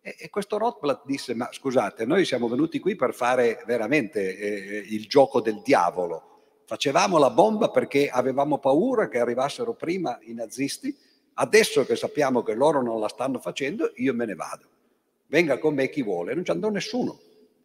Speaker 3: e, e questo Rothblatt disse, ma scusate, noi siamo venuti qui per fare veramente eh, il gioco del diavolo, facevamo la bomba perché avevamo paura che arrivassero prima i nazisti, adesso che sappiamo che loro non la stanno facendo, io me ne vado. Venga con me chi vuole, non ci andò nessuno,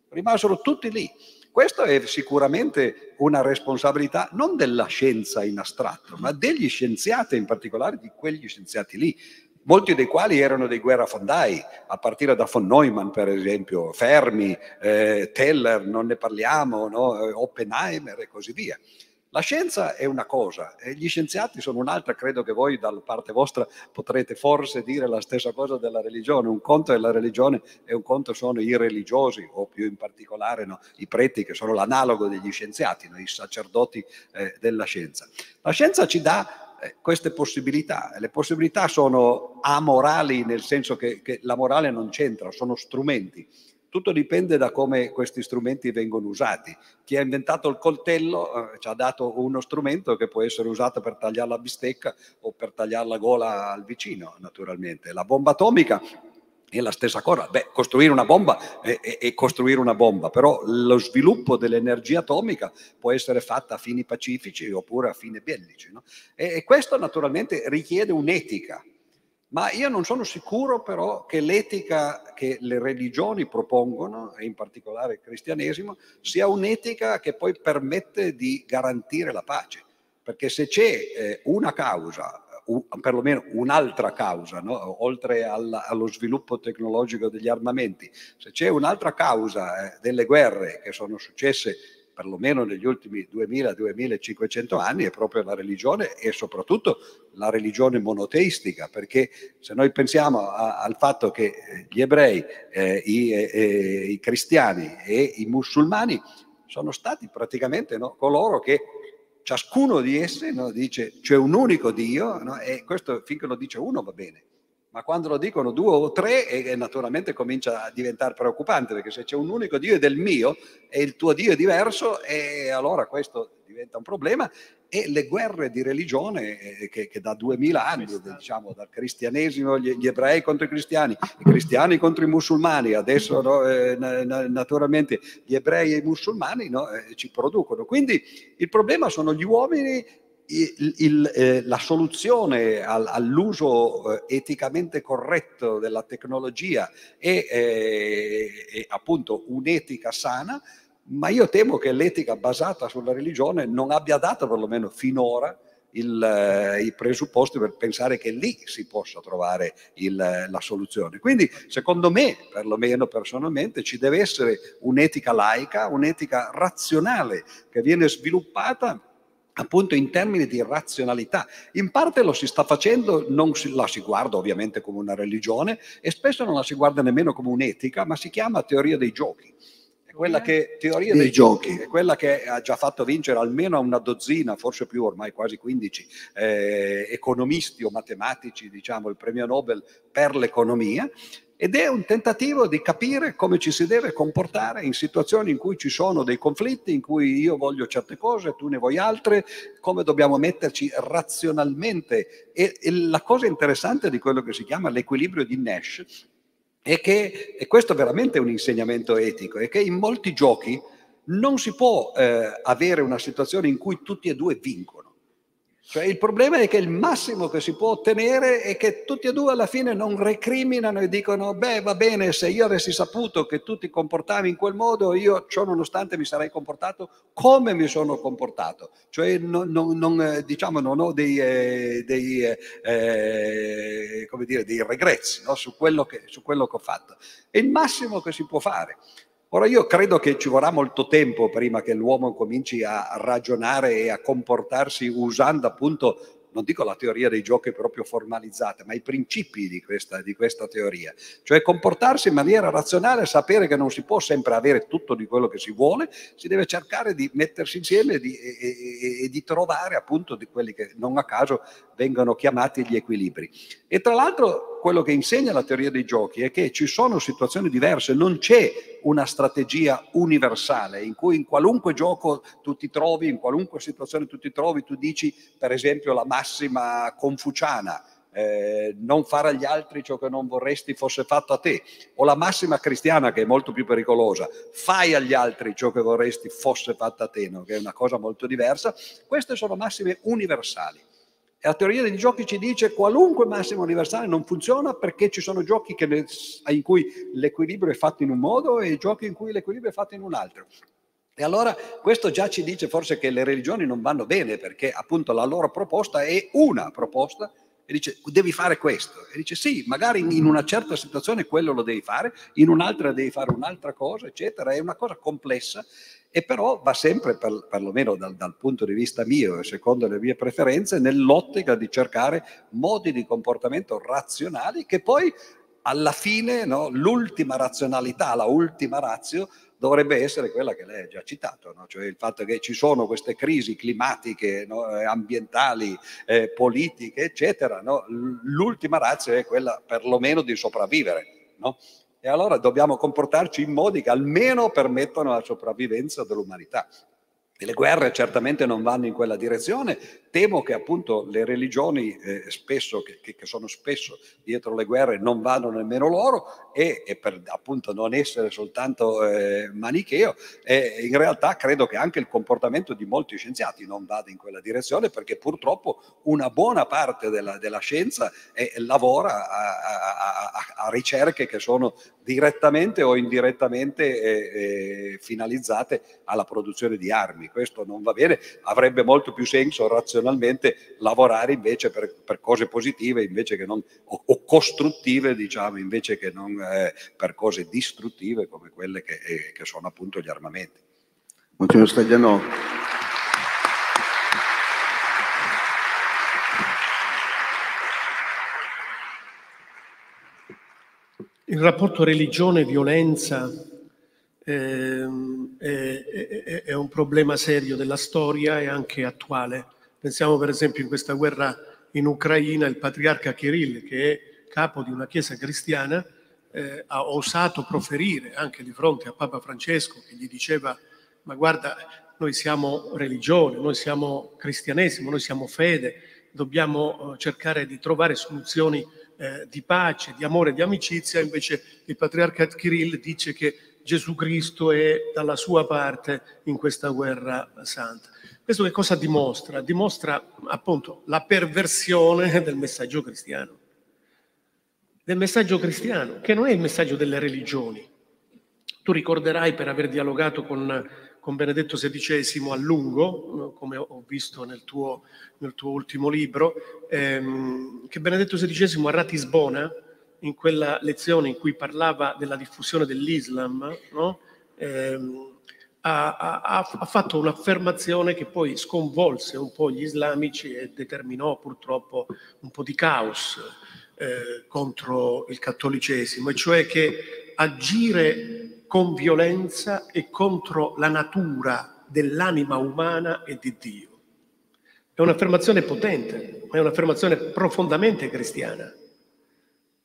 Speaker 3: rimasero tutti lì. Questo è sicuramente una responsabilità non della scienza in astratto, ma degli scienziati, in particolare di quegli scienziati lì, molti dei quali erano dei guerrafondai, a partire da von Neumann per esempio, Fermi, eh, Teller, non ne parliamo, no? Eh, Oppenheimer e così via. La scienza è una cosa e gli scienziati sono un'altra, credo che voi dalla parte vostra potrete forse dire la stessa cosa della religione, un conto è la religione e un conto sono i religiosi o più in particolare no, i preti che sono l'analogo degli scienziati, no, i sacerdoti eh, della scienza. La scienza ci dà eh, queste possibilità, le possibilità sono amorali nel senso che, che la morale non c'entra, sono strumenti tutto dipende da come questi strumenti vengono usati. Chi ha inventato il coltello eh, ci ha dato uno strumento che può essere usato per tagliare la bistecca o per tagliare la gola al vicino, naturalmente. La bomba atomica è la stessa cosa. Beh, costruire una bomba è, è, è, costruire una bomba, però lo sviluppo dell'energia atomica può essere fatta a fini pacifici oppure a fini bellici. No? E, e questo naturalmente richiede un'etica ma io non sono sicuro però che l'etica che le religioni propongono, e in particolare il cristianesimo, sia un'etica che poi permette di garantire la pace. Perché se c'è eh, una causa, perlomeno un'altra causa, no? oltre allo sviluppo tecnologico degli armamenti, se c'è un'altra causa eh, delle guerre che sono successe perlomeno negli ultimi 2000-2500 anni, è proprio la religione e soprattutto la religione monoteistica, perché se noi pensiamo a, al fatto che eh, gli ebrei, eh, i, eh, i, cristiani e i musulmani sono stati praticamente no, coloro che ciascuno di essi no, dice c'è un unico Dio no, e questo finché lo dice uno va bene ma quando lo dicono due o tre, e, naturalmente comincia a diventare preoccupante, perché se c'è un unico Dio ed è il mio e il tuo Dio è diverso, e allora questo diventa un problema. E le guerre di religione eh, che, che, da duemila anni, diciamo, dal cristianesimo, gli, gli, ebrei contro i cristiani, i cristiani contro i musulmani, adesso no, eh, naturalmente gli ebrei e i musulmani no, eh, ci producono. Quindi il problema sono gli uomini il, il, eh, la soluzione al, all'uso eh, eticamente corretto della tecnologia è, eh, è appunto un'etica sana, ma io temo che l'etica basata sulla religione non abbia dato perlomeno finora il, eh, i presupposti per pensare che lì si possa trovare il, la soluzione. Quindi, secondo me, perlomeno personalmente, ci deve essere un'etica laica, un'etica razionale che viene sviluppata appunto in termini di razionalità. In parte lo si sta facendo, non si, la si guarda ovviamente come una religione e spesso non la si guarda nemmeno come un'etica, ma si chiama teoria dei giochi. quella che teoria
Speaker 2: dei
Speaker 3: dei,
Speaker 2: giochi.
Speaker 3: giochi è quella che ha già fatto vincere almeno a una dozzina, forse più ormai quasi 15 eh, economisti o matematici, diciamo, il premio Nobel per l'economia ed è un tentativo di capire come ci si deve comportare in situazioni in cui ci sono dei conflitti, in cui io voglio certe cose, tu ne vuoi altre, come dobbiamo metterci razionalmente. E, e la cosa interessante di quello che si chiama l'equilibrio di Nash è che, e questo è veramente un insegnamento etico, è che in molti giochi non si può eh, avere una situazione in cui tutti e due vincono. Cioè il problema è che il massimo che si può ottenere è che tutti e due alla fine non recriminano e dicono beh va bene se io avessi saputo che tu ti comportavi in quel modo io ciò nonostante mi sarei comportato come mi sono comportato. Cioè non, non, non diciamo non ho dei, eh, dei, eh, come dire, dei regrezzi no? su, quello che, su quello che ho fatto. È il massimo che si può fare. Ora io credo che ci vorrà molto tempo prima che l'uomo cominci a ragionare e a comportarsi usando appunto non dico la teoria dei giochi proprio formalizzata, ma i principi di questa, di questa, teoria. Cioè comportarsi in maniera razionale, sapere che non si può sempre avere tutto di quello che si vuole, si deve cercare di mettersi insieme e di, e, e, di trovare appunto di quelli che non a caso vengono chiamati gli equilibri. E tra l'altro quello che insegna la teoria dei giochi è che ci sono situazioni diverse, non c'è una strategia universale in cui in qualunque gioco tu ti trovi, in qualunque situazione tu ti trovi, tu dici per esempio la massima confuciana, eh, non fare agli altri ciò che non vorresti fosse fatto a te, o la massima cristiana che è molto più pericolosa, fai agli altri ciò che vorresti fosse fatto a te, no? che è una cosa molto diversa, queste sono massime universali. La teoria dei giochi ci dice che qualunque massimo universale non funziona perché ci sono giochi ne, in cui l'equilibrio è fatto in un modo e giochi in cui l'equilibrio è fatto in un altro. E allora questo già ci dice forse che le religioni non vanno bene perché appunto la loro proposta è una proposta e dice devi fare questo. E dice sì, magari in una certa situazione quello lo devi fare, in un'altra devi fare un'altra cosa, eccetera. È una cosa complessa e però va sempre, per, perlomeno dal, dal, punto di vista mio e secondo le mie preferenze, nell'ottica di cercare modi di comportamento razionali che poi alla fine no, l'ultima razionalità, la ultima razio, dovrebbe essere quella che lei ha già citato, no? cioè il fatto che ci sono queste crisi climatiche, no? ambientali, eh, politiche, eccetera. No? L'ultima razza è quella perlomeno di sopravvivere. E allora dobbiamo comportarci in modi che almeno permettano la sopravvivenza dell'umanità. Le guerre certamente non vanno in quella direzione. Temo che appunto le religioni, eh, spesso, che, che, sono spesso dietro le guerre, non vanno nemmeno loro e, e per appunto non essere soltanto eh, manicheo, eh, in realtà credo che anche il comportamento di molti scienziati non vada in quella direzione perché purtroppo una buona parte della, della scienza eh, lavora a, a, a, a, ricerche che sono direttamente o indirettamente eh, eh, finalizzate alla produzione di armi questo non va bene, avrebbe molto più senso razionalmente lavorare invece per, per cose positive invece che non, o, o costruttive, diciamo, invece che non eh, per cose distruttive come quelle che, eh, che sono appunto gli armamenti.
Speaker 2: Monsignor Stagliano.
Speaker 4: Il rapporto religione-violenza Ehm, è, è, è, un problema serio della storia e anche attuale. Pensiamo per esempio in questa guerra in Ucraina, il patriarca Kirill, che è capo di una chiesa cristiana, eh, ha osato proferire anche di fronte a Papa Francesco che gli diceva ma guarda, noi siamo religione, noi siamo cristianesimo, noi siamo fede, dobbiamo eh, cercare di trovare soluzioni eh, di pace, di amore, di amicizia, invece il patriarca Kirill dice che Gesù Cristo è dalla sua parte in questa guerra santa. Questo che cosa dimostra? Dimostra appunto la perversione del messaggio cristiano. Del messaggio cristiano, che non è il messaggio delle religioni. Tu ricorderai per aver dialogato con, con Benedetto XVI a lungo, come ho visto nel tuo, nel tuo ultimo libro, ehm, che Benedetto XVI a Ratisbona, in quella lezione in cui parlava della diffusione dell'Islam, no? eh, ha, ha, ha, fatto un'affermazione che poi sconvolse un po' gli islamici e determinò purtroppo un po' di caos eh, contro il cattolicesimo, e cioè che agire con violenza e contro la natura dell'anima umana e di Dio. È un'affermazione potente, ma è un'affermazione profondamente cristiana.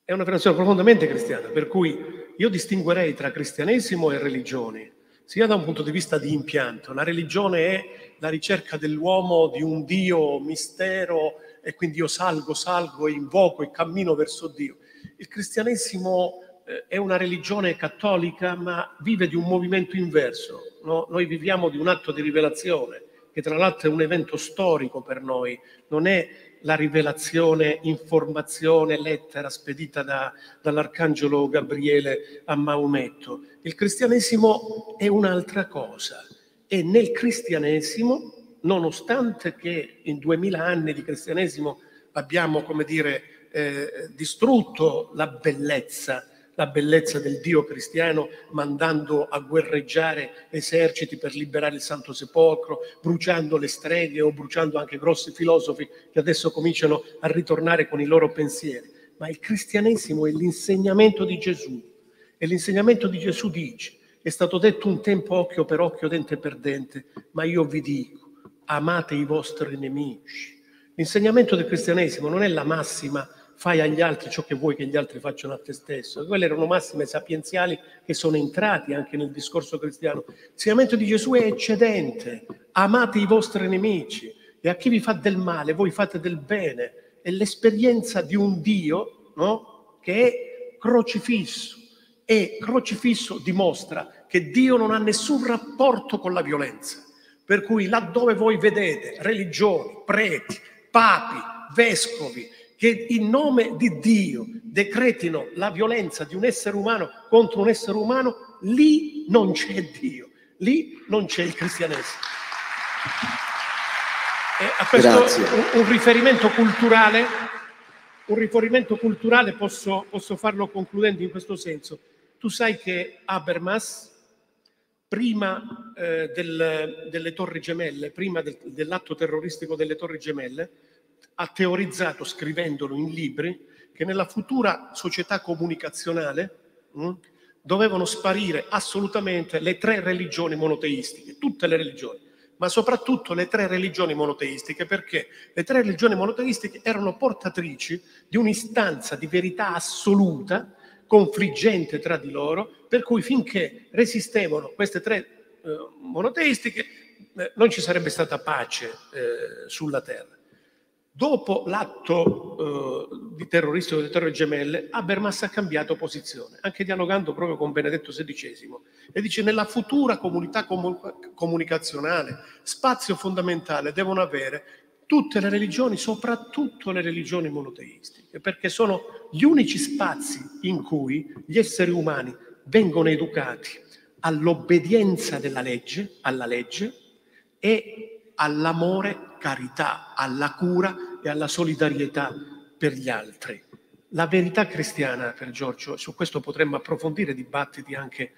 Speaker 4: È un'affermazione profondamente cristiana, per cui io distinguerei tra cristianesimo e religioni, sia da un punto di vista di impianto. La religione è la ricerca dell'uomo di un Dio mistero e quindi io salgo, salgo, invoco e cammino verso Dio. Il cristianesimo eh, è una religione cattolica, ma vive di un movimento inverso. No? Noi viviamo di un atto di rivelazione, che tra l'altro è un evento storico per noi, non è la rivelazione, informazione, lettera spedita da, dall'arcangelo Gabriele a Maometto. Il cristianesimo è un'altra cosa e nel cristianesimo, nonostante che in duemila anni di cristianesimo abbiamo, come dire, eh, distrutto la bellezza la bellezza del Dio cristiano mandando a guerreggiare eserciti per liberare il Santo Sepolcro, bruciando le streghe o bruciando anche grossi filosofi che adesso cominciano a ritornare con i loro pensieri. Ma il cristianesimo è l'insegnamento di Gesù e l'insegnamento di Gesù dice, è stato detto un tempo occhio per occhio, dente per dente, ma io vi dico, amate i vostri nemici. L'insegnamento del cristianesimo non è la massima fai agli altri ciò che vuoi che gli altri facciano a te stesso. Quelle erano massime sapienziali che sono entrati anche nel discorso cristiano. L'insegnamento di Gesù è eccedente. Amate i vostri nemici e a chi vi fa del male voi fate del bene. È l'esperienza di un Dio no? che è crocifisso e crocifisso dimostra che Dio non ha nessun rapporto con la violenza. Per cui laddove voi vedete religioni, preti, papi, vescovi, che in nome di Dio decretino la violenza di un essere umano contro un essere umano, lì non c'è Dio, lì non c'è il cristianesimo. E a questo un, un, riferimento culturale, un riferimento culturale posso, posso farlo concludendo in questo senso. Tu sai che Habermas, prima eh, del, delle torri gemelle, prima del, dell'atto terroristico delle torri gemelle, ha teorizzato, scrivendolo in libri, che nella futura società comunicazionale mh, mm, dovevano sparire assolutamente le tre religioni monoteistiche, tutte le religioni, ma soprattutto le tre religioni monoteistiche, perché le tre religioni monoteistiche erano portatrici di un'istanza di verità assoluta, confliggente tra di loro, per cui finché resistevano queste tre eh, monoteistiche eh, non ci sarebbe stata pace eh, sulla terra. Dopo l'atto eh, di terroristico delle Torri Gemelle, Habermas ha cambiato posizione, anche dialogando proprio con Benedetto XVI, e dice nella futura comunità comu- comunicazionale, spazio fondamentale devono avere tutte le religioni, soprattutto le religioni monoteistiche, perché sono gli unici spazi in cui gli esseri umani vengono educati all'obbedienza della legge, alla legge e all'amore carità, alla cura e alla solidarietà per gli altri. La verità cristiana, per Giorgio, su questo potremmo approfondire dibattiti anche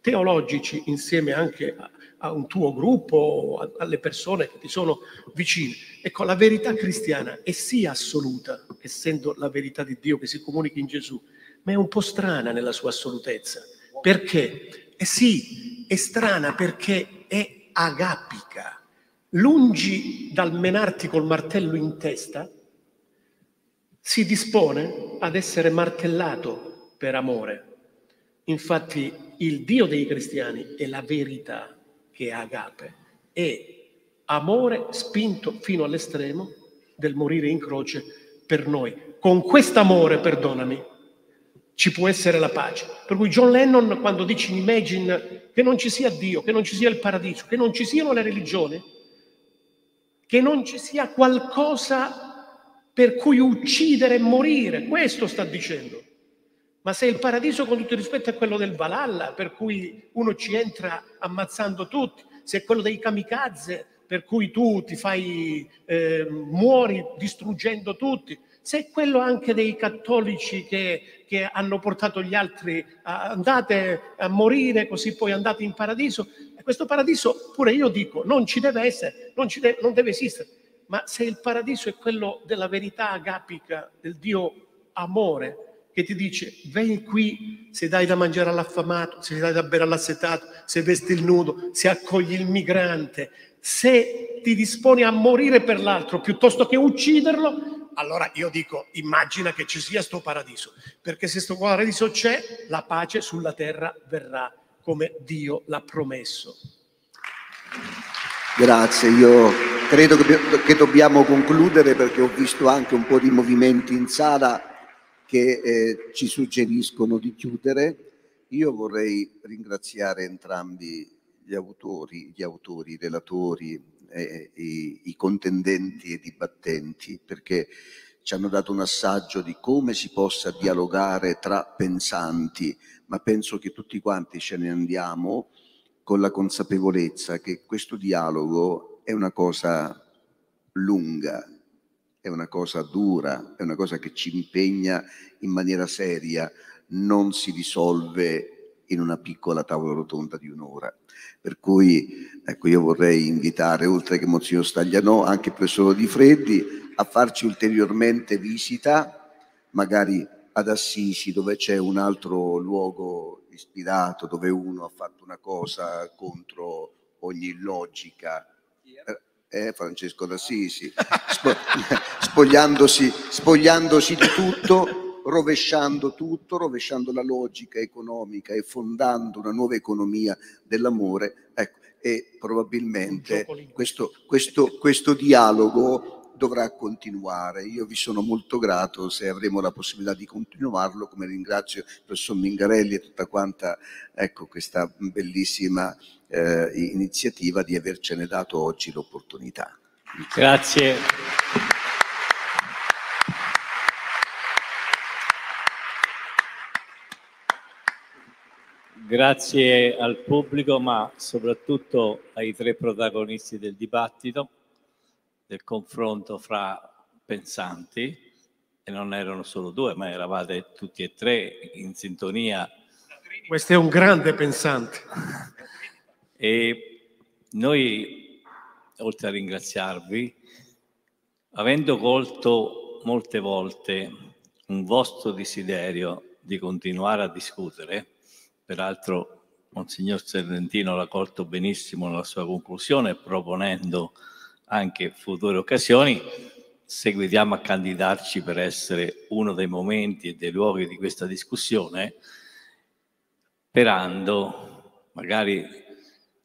Speaker 4: teologici insieme anche a, a un tuo gruppo, a, alle persone che ti sono vicine. Ecco, la verità cristiana è sì assoluta, essendo la verità di Dio che si comunica in Gesù, ma è un po' strana nella sua assolutezza. Perché? Eh sì, è strana perché è agapica lungi dal menarti col martello in testa, si dispone ad essere martellato per amore. Infatti il Dio dei cristiani è la verità che è agape, è amore spinto fino all'estremo del morire in croce per noi. Con quest'amore, perdonami, ci può essere la pace. Per cui John Lennon quando dice in Imagine che non ci sia Dio, che non ci sia il paradiso, che non ci siano le religioni, che non ci sia qualcosa per cui uccidere e morire, questo sta dicendo. Ma se il paradiso con tutto il rispetto è quello del Valhalla, per cui uno ci entra ammazzando tutti, se è quello dei kamikaze, per cui tu ti fai, eh, muori distruggendo tutti, se è quello anche dei cattolici che, che hanno portato gli altri, a, andate a morire così poi andate in paradiso, questo paradiso, pure io dico, non ci deve essere, non, deve, non deve esistere. Ma se il paradiso è quello della verità agapica, del Dio amore, che ti dice vieni qui se dai da mangiare all'affamato, se dai da bere all'assetato, se vesti il nudo, se accogli il migrante, se ti disponi a morire per l'altro piuttosto che ucciderlo, allora io dico immagina che ci sia sto paradiso, perché se sto paradiso c'è, la pace sulla terra verrà come Dio l'ha promesso.
Speaker 2: Grazie, io credo che, dobbiamo concludere perché ho visto anche un po' di movimenti in sala che eh, ci suggeriscono di chiudere. Io vorrei ringraziare entrambi gli autori, gli autori, i relatori, eh, i, i contendenti e i dibattenti, perché ci hanno dato un assaggio di come si possa dialogare tra pensanti, ma penso che tutti quanti ce ne andiamo con la consapevolezza che questo dialogo è una cosa lunga, è una cosa dura, è una cosa che ci impegna in maniera seria, non si risolve in una piccola tavola rotonda di un'ora. Per cui ecco, io vorrei invitare, oltre che Monsignor Staglianò, anche il professor Di Freddi a farci ulteriormente visita, magari ad Assisi, dove c'è un altro luogo ispirato, dove uno ha fatto una cosa contro ogni logica. Eh, Francesco d'Assisi, spo- spogliandosi, spogliandosi di tutto, rovesciando tutto, rovesciando la logica economica e fondando una nuova economia dell'amore. Ecco, e probabilmente questo, questo, questo dialogo dovrà continuare. Io vi sono molto grato se avremo la possibilità di continuarlo, come ringrazio il professor Mingarelli e tutta quanta ecco, questa bellissima eh, iniziativa di avercene dato oggi l'opportunità.
Speaker 1: Grazie. Grazie al pubblico, ma soprattutto ai tre protagonisti del dibattito, del confronto fra pensanti, e non erano solo due, ma eravate tutti e tre in sintonia.
Speaker 4: Questo è un grande pensante.
Speaker 1: E noi, oltre a ringraziarvi, avendo colto molte volte un vostro desiderio di continuare a discutere, peraltro Monsignor Serrentino l'ha colto benissimo nella sua conclusione, proponendo anche future occasioni, seguitiamo a candidarci per essere uno dei momenti e dei luoghi di questa discussione, sperando magari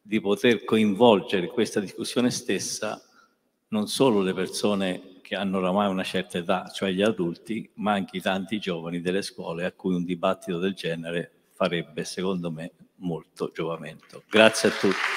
Speaker 1: di poter coinvolgere in questa discussione stessa non solo le persone che hanno oramai una certa età, cioè gli adulti, ma anche i tanti giovani delle scuole a cui un dibattito del genere farebbe, secondo me, molto giovamento. Grazie a tutti.